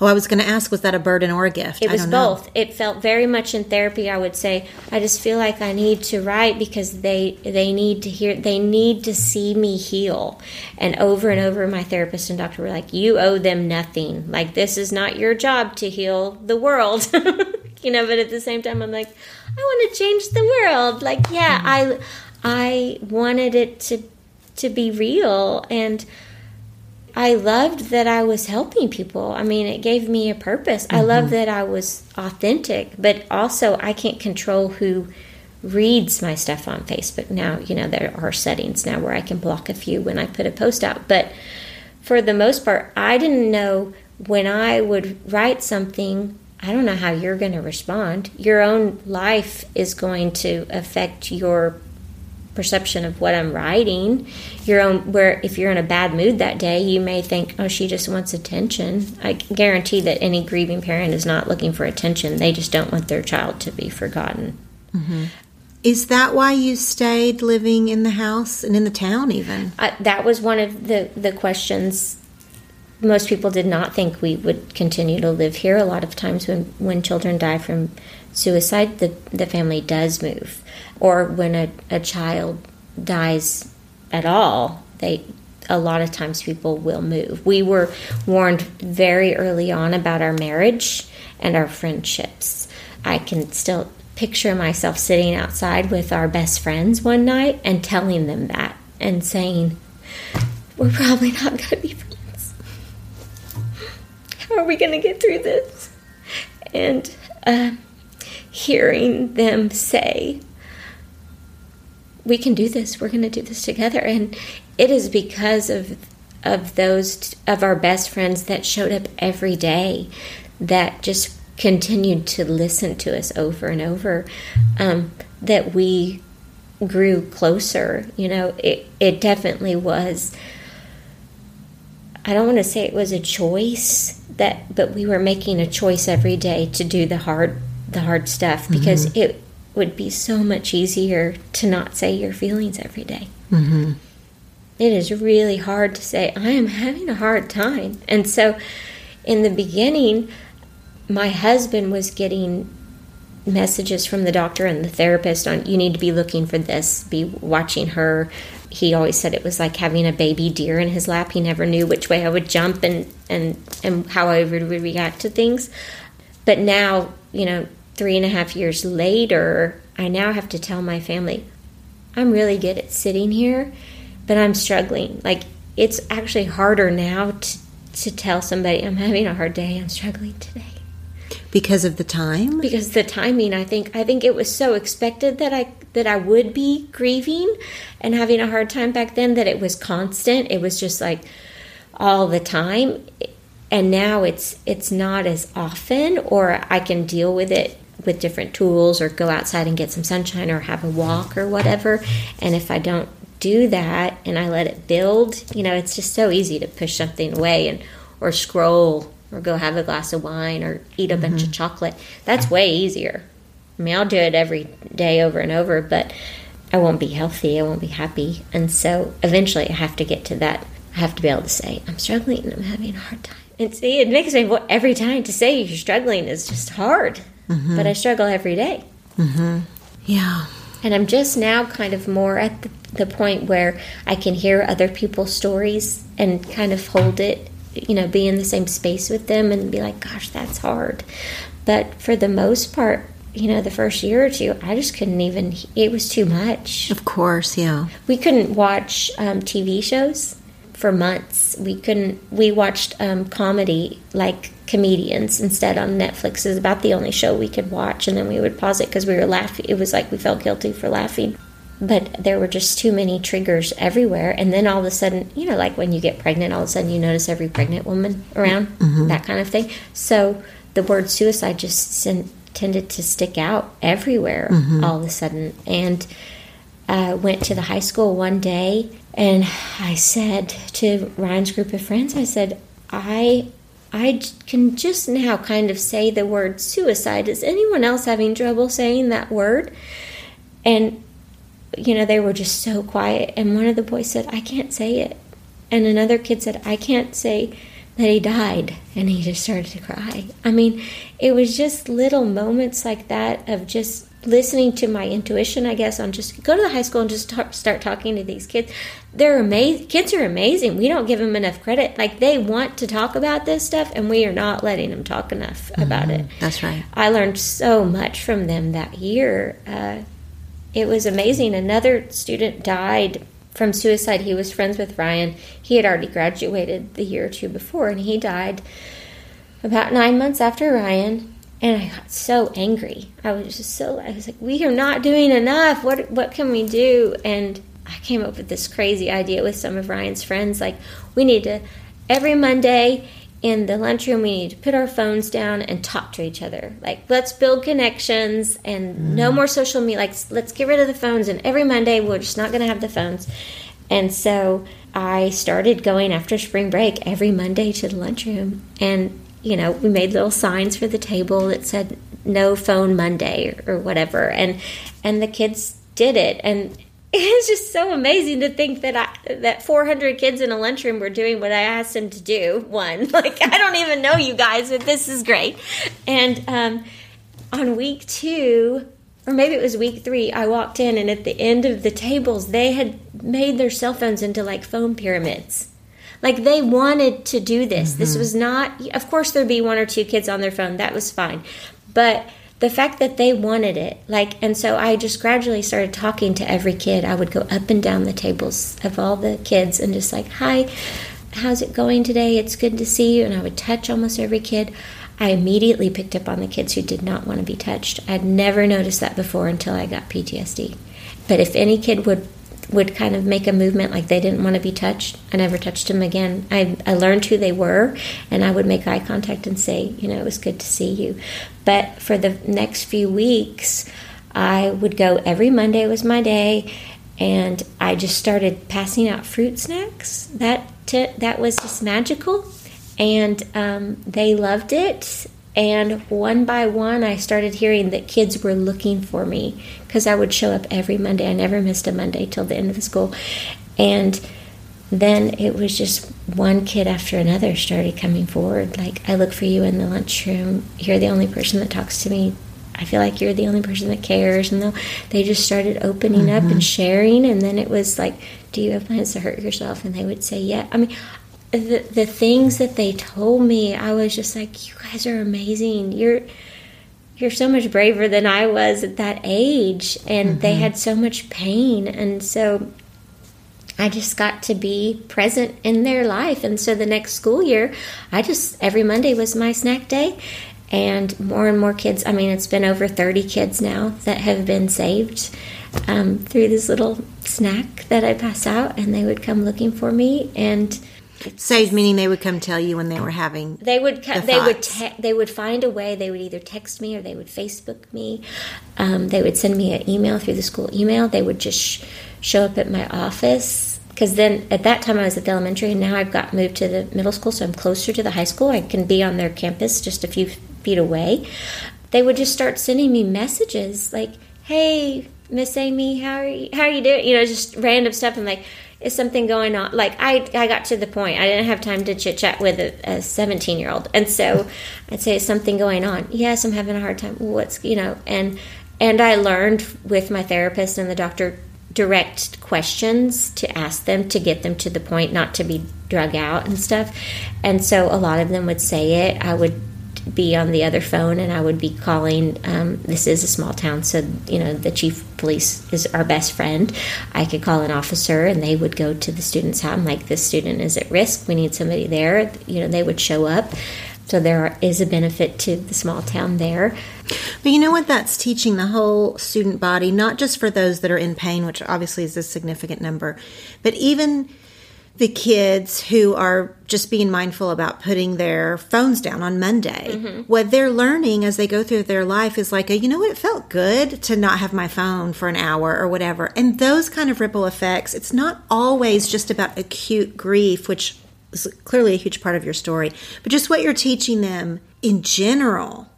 Oh, I was going to ask, was that a burden or a gift? It was both. Know. It felt very much in therapy. I would say, I just feel like I need to write because they they need to hear, they need to see me heal. And over and over, my therapist and doctor were like, "You owe them nothing. Like this is not your job to heal the world." you know, but at the same time, I'm like, I want to change the world. Like, yeah, I, I wanted it to, to be real. And, I loved that I was helping people. I mean, it gave me a purpose. Mm-hmm. I love that I was authentic, but also I can't control who reads my stuff on Facebook now. You know, there are settings now where I can block a few when I put a post out. But for the most part, I didn't know when I would write something, I don't know how you're going to respond. Your own life is going to affect your perception of what I'm writing. Your own where if you're in a bad mood that day, you may think, "Oh, she just wants attention." I guarantee that any grieving parent is not looking for attention. They just don't want their child to be forgotten. Mm-hmm. Is that why you stayed living in the house and in the town even? that was one of the the questions most people did not think we would continue to live here. A lot of times when when children die from suicide, the the family does move or when a, a child dies at all, they a lot of times people will move. We were warned very early on about our marriage and our friendships. I can still picture myself sitting outside with our best friends one night and telling them that and saying, We're probably not going to be friends. How are we going to get through this? And uh, hearing them say, we can do this. We're going to do this together. And it is because of of those of our best friends that showed up every day that just continued to listen to us over and over um, that we grew closer you know it, it definitely was i don't want to say it was a choice that but we were making a choice every day to do the hard the hard stuff because mm-hmm. it would be so much easier to not say your feelings every day. Mm-hmm. It is really hard to say, I am having a hard time. And so in the beginning, my husband was getting messages from the doctor and the therapist on you need to be looking for this, be watching her. He always said it was like having a baby deer in his lap. He never knew which way I would jump and and and how I would react to things. But now, you know, three and a half years later, I now have to tell my family, I'm really good at sitting here, but I'm struggling. Like, it's actually harder now to, to tell somebody, I'm having a hard day, I'm struggling today. Because of the time? Because the timing, I think I think it was so expected that I that I would be grieving and having a hard time back then that it was constant. It was just like all the time and now it's it's not as often or I can deal with it with different tools or go outside and get some sunshine or have a walk or whatever. And if I don't do that and I let it build, you know, it's just so easy to push something away and or scroll or go have a glass of wine or eat a mm-hmm. bunch of mm-hmm. chocolate. That's way easier. I mean, I'll do it every day over and over, but I won't be healthy. I won't be happy. And so eventually I have to get to that. I have to be able to say, I'm struggling and I'm having a hard time. And see, it makes me every time to say you're struggling is just hard mm-hmm. but I struggle every day. Mm-hmm. Yeah. And I'm just now kind of more at the, the point where I can hear other people's stories and kind of hold it, you know, be in the same space with them and be like, gosh, that's hard. But for the most part, you know, the first year or two, I just couldn't even, it was too much. Of course, yeah. We couldn't watch um, TV shows for months. We couldn't, we watched um, comedy like comedians instead on Netflix is about the only show we could watch, and then we would pause it because we were laughing. It was like we felt guilty for laughing. But there were just too many triggers everywhere. And then all of a sudden, you know, like when you get pregnant, all of a sudden you notice every pregnant woman around, mm-hmm. that kind of thing. So the word suicide just tended to stick out everywhere mm-hmm. all of a sudden. And uh, went to the high school one day and I said to Ryan's group of friends, I said, I I can just now kind of say the word suicide. Is anyone else having trouble saying that word? And, you know, they were just so quiet. And one of the boys said, I can't say it. And another kid said, I can't say that he died and he just started to cry. I mean, it was just little moments like that of just listening to my intuition, I guess, on just go to the high school and just talk, start talking to these kids. They're amazing. Kids are amazing. We don't give them enough credit. Like they want to talk about this stuff, and we are not letting them talk enough about Mm-hmm. it. That's right. I learned so much from them that year. Uh, it was amazing. Another student died from suicide. He was friends with Ryan. He had already graduated the year or two before, and he died about nine months after Ryan. And I got so angry. I was just so I was like, "We are not doing enough. What what can we do?" And I came up with this crazy idea with some of Ryan's friends. Like, we need to every Monday in the lunchroom we need to put our phones down and talk to each other. Like, let's build connections and no mm. more social media. Like, let's get rid of the phones. And every Monday we're just not going to have the phones. And so I started going after spring break every Monday to the lunchroom. And, you know, we made little signs for the table that said no phone Monday or, whatever. And, and the kids did it. And it's just so amazing to think that I, that 400 kids in a lunchroom were doing what I asked them to do. One, like I don't even know you guys, but this is great. And um, on week two, or maybe it was week three, I walked in, and at the end of the tables, they had made their cell phones into like phone pyramids. Like they wanted to do this. This mm-hmm. was not, of course, there'd be one or two kids on their phone. That was fine. But the fact that they wanted it, like, and so I just gradually started talking to every kid. I would go up and down the tables of all the kids and just like, hi, how's it going today? It's good to see you. And I would touch almost every kid. I immediately picked up on the kids who did not want to be touched. I'd never noticed that before until I got PTSD. But if any kid would would kind of make a movement like they didn't want to be touched, I never touched them again. I, I learned who they were, and I would make eye contact and say, you know, it was good to see you. But for the next few weeks, I would go every Monday was my day, and I just started passing out fruit snacks. That t- that was just magical, and um, they loved it. And one by one, I started hearing that kids were looking for me because I would show up every Monday. I never missed a Monday till the end of the school. And then it was just one kid after another started coming forward. Like, I look for you in the lunchroom. You're the only person that talks to me. I feel like you're the only person that cares. And they'll- just started opening up and mm-hmm. sharing. And then it was like, Do you have plans to hurt yourself? And they would say, Yeah. I mean, the, the things that they told me, I was just like, You guys are amazing. You're you're so much braver than I was at that age. And they had so much pain. And so I just got to be present in their life. And so the next school year, I just, every Monday was my snack day. And more and more kids, I mean, it's been over 30 kids now that have been saved um, through this little snack that I pass out. And they would come looking for me. And Saved meaning they would come tell you when they were having. they would The they would te- they would find a way. They would either text me or they would Facebook me. Um, they would send me an email through the school email. They would just sh- show up at my office because then at that time I was at the elementary and now I've got moved to the middle school, so I'm closer to the high school. I can be on their campus just a few feet away. They would just start sending me messages like, "Hey, Miss Amy, how are you? How are you doing?" You know, just random stuff. and like, is something going on? Like I, I got to the point. I didn't have time to chit chat with a 17 year old, and so I'd say, "Is something going on?" Yes, I'm having a hard time. What's you know, and and I learned with my therapist and the doctor direct questions to ask them to get them to the point, not to be drug out and stuff. And so a lot of them would say it. I would be on the other phone and I would be calling. Um, this is a small town, so you know the chief of police is our best friend. I could call an officer and they would go to the student's house. I'm like, this student is at risk. We need somebody there. You know, they would show up. So there is a benefit to the small town there. But you know what? That's teaching the whole student body, not just for those that are in pain, which obviously is a significant number, but even the kids who are just being mindful about putting their phones down on Monday. Mm-hmm. What they're learning as they go through their life is like, a, you know what, it felt good to not have my phone for an hour or whatever. And those kind of ripple effects, it's not always just about acute grief, which is clearly a huge part of your story, but just what you're teaching them in general.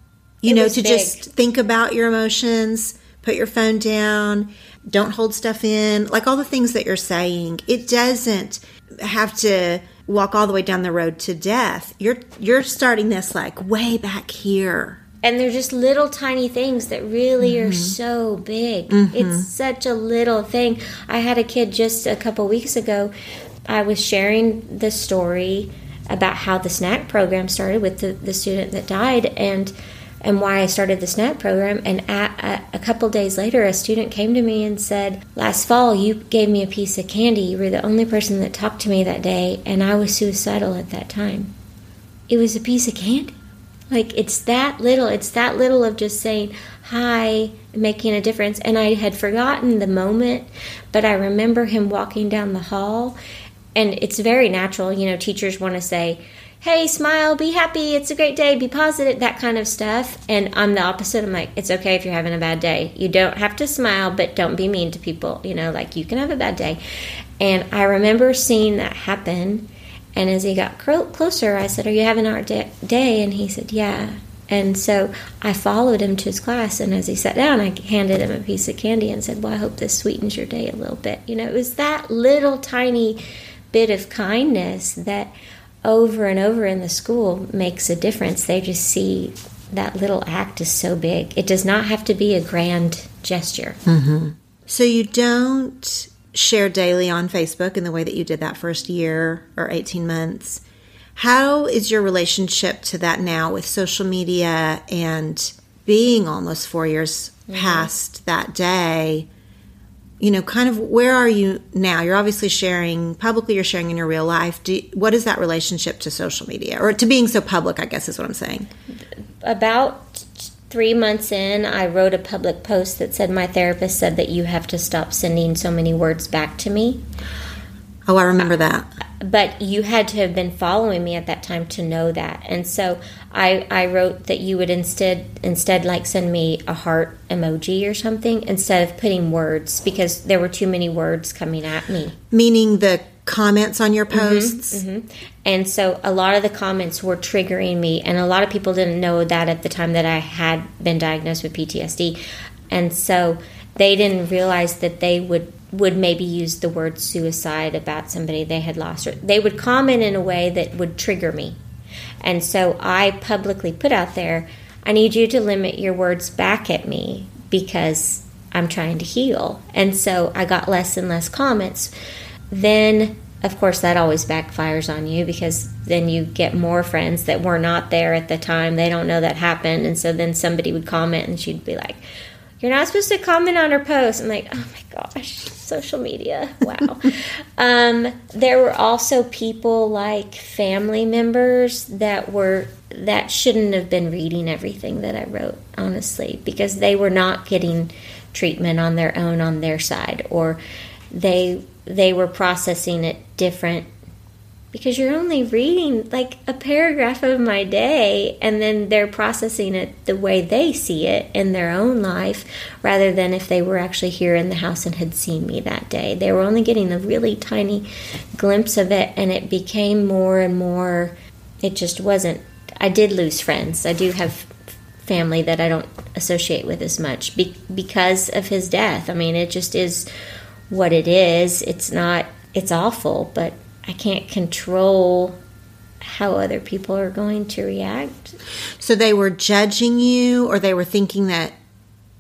You It know, to big. just think about your emotions, put your phone down, don't hold stuff in, like all the things that you're saying. It doesn't have to walk all the way down the road to death. You're you're starting this like way back here. And they're just little tiny things that really mm-hmm. are so big. Mm-hmm. It's such a little thing. I had a kid just a couple weeks ago. I was sharing the story about how the snack program started with the, the student that died and and why I started the SNAP program. And a, a couple days later, a student came to me and said, Last fall, you gave me a piece of candy. You were the only person that talked to me that day, and I was suicidal at that time. It was a piece of candy. Like, it's that little. It's that little of just saying hi, making a difference. And I had forgotten the moment, but I remember him walking down the hall. And it's very natural. You know, teachers want to say, hey, smile, be happy, it's a great day, be positive, that kind of stuff. And I'm the opposite. I'm like, it's okay if you're having a bad day. You don't have to smile, but don't be mean to people. You know, like you can have a bad day. And I remember seeing that happen. And as he got closer, I said, Are you having a hard day? And he said, Yeah. And so I followed him to his class. And as he sat down, I handed him a piece of candy and said, Well, I hope this sweetens your day a little bit. You know, it was that little tiny bit of kindness that over and over in the school makes a difference. They just see that little act is so big. It does not have to be a grand gesture. Mm-hmm. So you don't share daily on Facebook in the way that you did that first year or 18 months. How is your relationship to that now with social media and being almost four years mm-hmm. past that day? You know, kind of where are you now? You're obviously sharing publicly, you're sharing in your real life. Do, what is that relationship to social media or to being so public, I guess is what I'm saying? About three months in, I wrote a public post that said, My therapist said that you have to stop sending so many words back to me. Oh, I remember that. But you had to have been following me at that time to know that. And so I, I wrote that you would instead instead like send me a heart emoji or something instead of putting words because there were too many words coming at me. Meaning the comments on your mm-hmm, posts. Mm-hmm, mm-hmm. And so a lot of the comments were triggering me, and a lot of people didn't know that at the time that I had been diagnosed with PTSD, and so they didn't realize that they would would maybe use the word suicide about somebody they had lost or they would comment in a way that would trigger me. And so i publicly put out there i need you to limit your words back at me because i'm trying to heal. And so i got less and less comments. Then of course that always backfires on you because then you get more friends that were not there at the time. They don't know that happened. And so then somebody would comment and she'd be like you're not supposed to comment on her post. I'm like, oh my gosh, social media. Wow. um, there were also people like family members that were that shouldn't have been reading everything that I wrote, honestly, because they were not getting treatment on their own on their side, or they they were processing it different because you're only reading like a paragraph of my day and then they're processing it the way they see it in their own life rather than if they were actually here in the house and had seen me that day. They were only getting a really tiny glimpse of it and it became more and more it just wasn't I did lose friends. I do have family that I don't associate with as much be- because of his death. I mean, it just is what it is. It's not it's awful, but I can't control how other people are going to react. So they were judging you, or they were thinking that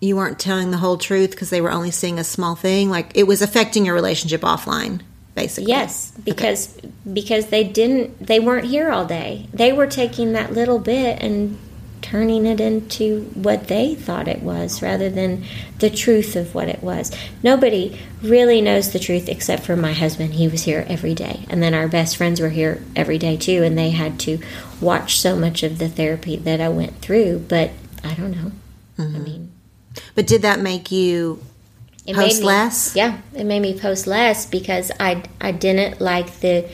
you weren't telling the whole truth because they were only seeing a small thing. Like it was affecting your relationship offline, basically. Yes, because okay. because they didn't, they weren't here all day. They were taking that little bit and turning it into what they thought it was rather than the truth of what it was. Nobody really knows the truth except for my husband. He was here every day. And then our best friends were here every day too, and they had to watch so much of the therapy that I went through. But I don't know. Mm-hmm. I mean, but did that make you it post me, less? Yeah, it made me post less because I I didn't like the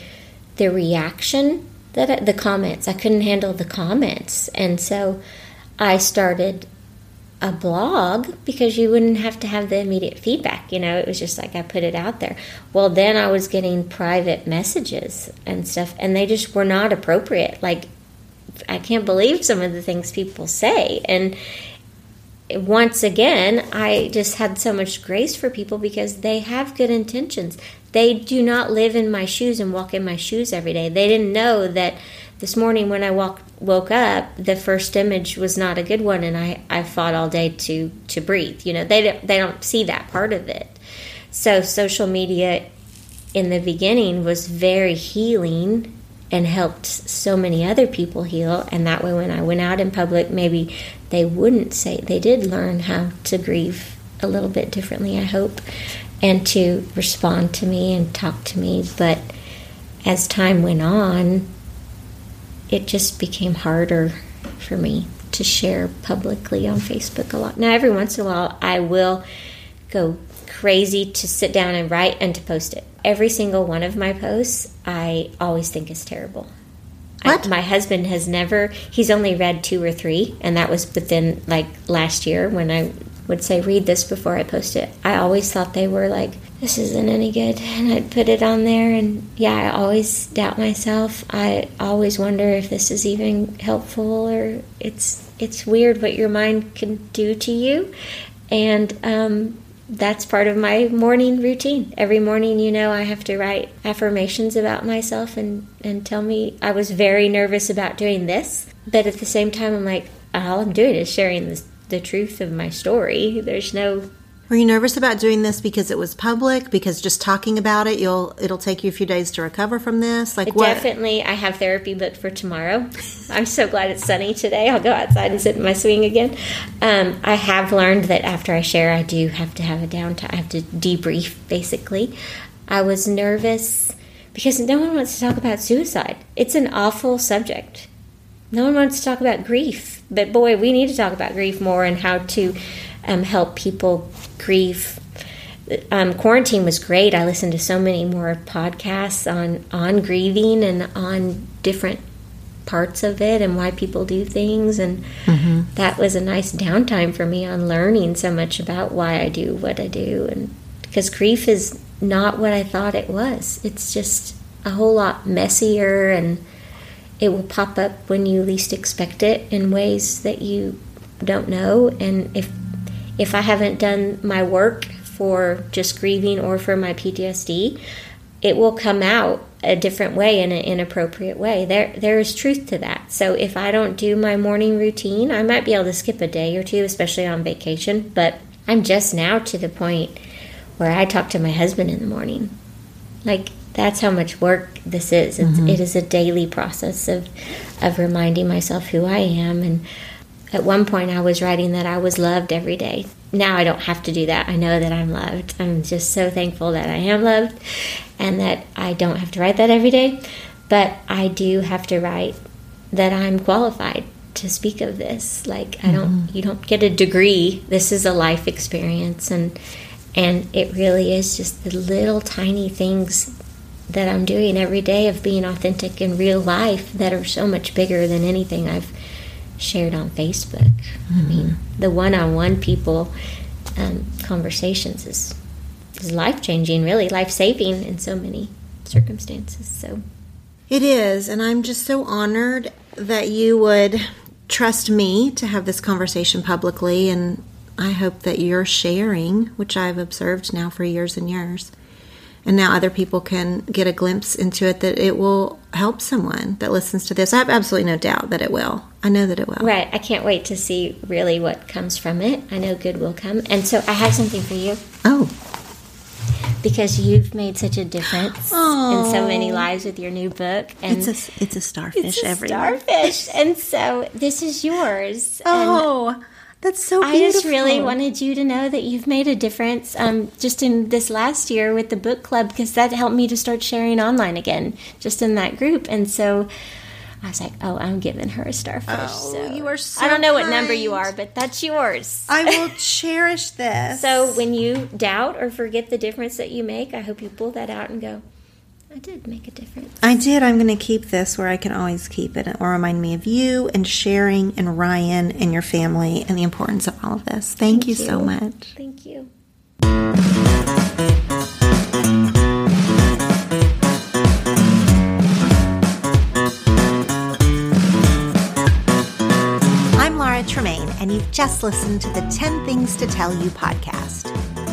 the reaction that the comments. I couldn't handle the comments, and so I started a blog because you wouldn't have to have the immediate feedback. You know, it was just like I put it out there. Well, then I was getting private messages and stuff, and they just were not appropriate. Like, I can't believe some of the things people say, and once again, I just had so much grace for people because they have good intentions. They do not live in my shoes and walk in my shoes every day. They didn't know that this morning when I woke up, the first image was not a good one, and I, I fought all day to to breathe. You know, they don't, they don't see that part of it. So social media in the beginning was very healing and helped so many other people heal. And that way, when I went out in public, maybe they wouldn't say they did learn how to grieve a little bit differently. I hope and to respond to me and talk to me. But as time went on, it just became harder for me to share publicly on Facebook a lot. Now, every once in a while, I will go crazy to sit down and write and to post it. Every single one of my posts, I always think is terrible. What? I, my husband has never, he's only read two or three, and that was within like last year when I would say, read this before I post it. I always thought they were like, this isn't any good. And I'd put it on there. And yeah, I always doubt myself. I always wonder if this is even helpful or it's, it's weird what your mind can do to you. And, um, that's part of my morning routine. Every morning, you know, I have to write affirmations about myself and, and tell me I was very nervous about doing this. But at the same time, I'm like, all I'm doing is sharing this the truth of my story. There's no Were you nervous about doing this because it was public? Because just talking about it, you'll it'll take you a few days to recover from this. Like what? definitely I have therapy booked for tomorrow. I'm so glad it's sunny today. I'll go outside and sit in my swing again. Um, I have learned that after I share, I do have to have a downtime. I have to debrief. Basically, I was nervous because no one wants to talk about suicide. It's an awful subject. No one wants to talk about grief, but boy, we need to talk about grief more and how to um, help people grieve. Um, quarantine was great. I listened to so many more podcasts on on grieving and on different parts of it and why people do things, and that was a nice downtime for me on learning so much about why I do what I do, and because grief is not what I thought it was. It's just a whole lot messier and it will pop up when you least expect it in ways that you don't know and if if i haven't done my work for just grieving or for my ptsd it will come out a different way in an inappropriate way there there is truth to that so if i don't do my morning routine i might be able to skip a day or two especially on vacation but i'm just now to the point where i talk to my husband in the morning like that's how much work this is. It's, mm-hmm. it is a daily process of of reminding myself who I am. And at one point, I was writing that I was loved every day. Now I don't have to do that. I know that I'm loved. I'm just so thankful that I am loved, and that I don't have to write that every day. But I do have to write that I'm qualified to speak of this. Like I don't, mm-hmm. you don't get a degree. This is a life experience, and and it really is just the little tiny things that I'm doing every day of being authentic in real life that are so much bigger than anything I've shared on Facebook. I mean, the one-on-one people um, conversations is is life changing, really life saving in so many circumstances. So It is, and I'm just so honored that you would trust me to have this conversation publicly and I hope that you're sharing, which I've observed now for years and years. And now other people can get a glimpse into it that it will help someone that listens to this. I have absolutely no doubt that it will. I know that it will. right, I can't wait to see really what comes from it. I know good will come. And so I have something for you. Oh, because you've made such a difference in so many lives with your new book. And it's a it's a starfish it's a everywhere. starfish, and so this is yours. Oh, that's so I just really wanted you to know that you've made a difference um, just in this last year with the book club because that helped me to start sharing online again, just in that group. And so I was like, oh, I'm giving her a starfish. Oh, so you are so I don't know what number you are, but that's yours. I will cherish this. So when you doubt or forget the difference that you make, I hope you pull that out and go, I did make a difference. I did. I'm going to keep this where I can always keep it. It will remind me of you and sharing and Ryan and your family and the importance of all of this. Thank, you, so much. Thank you. I'm Laura Tremaine, and you've just listened to the 10 Things to Tell You podcast.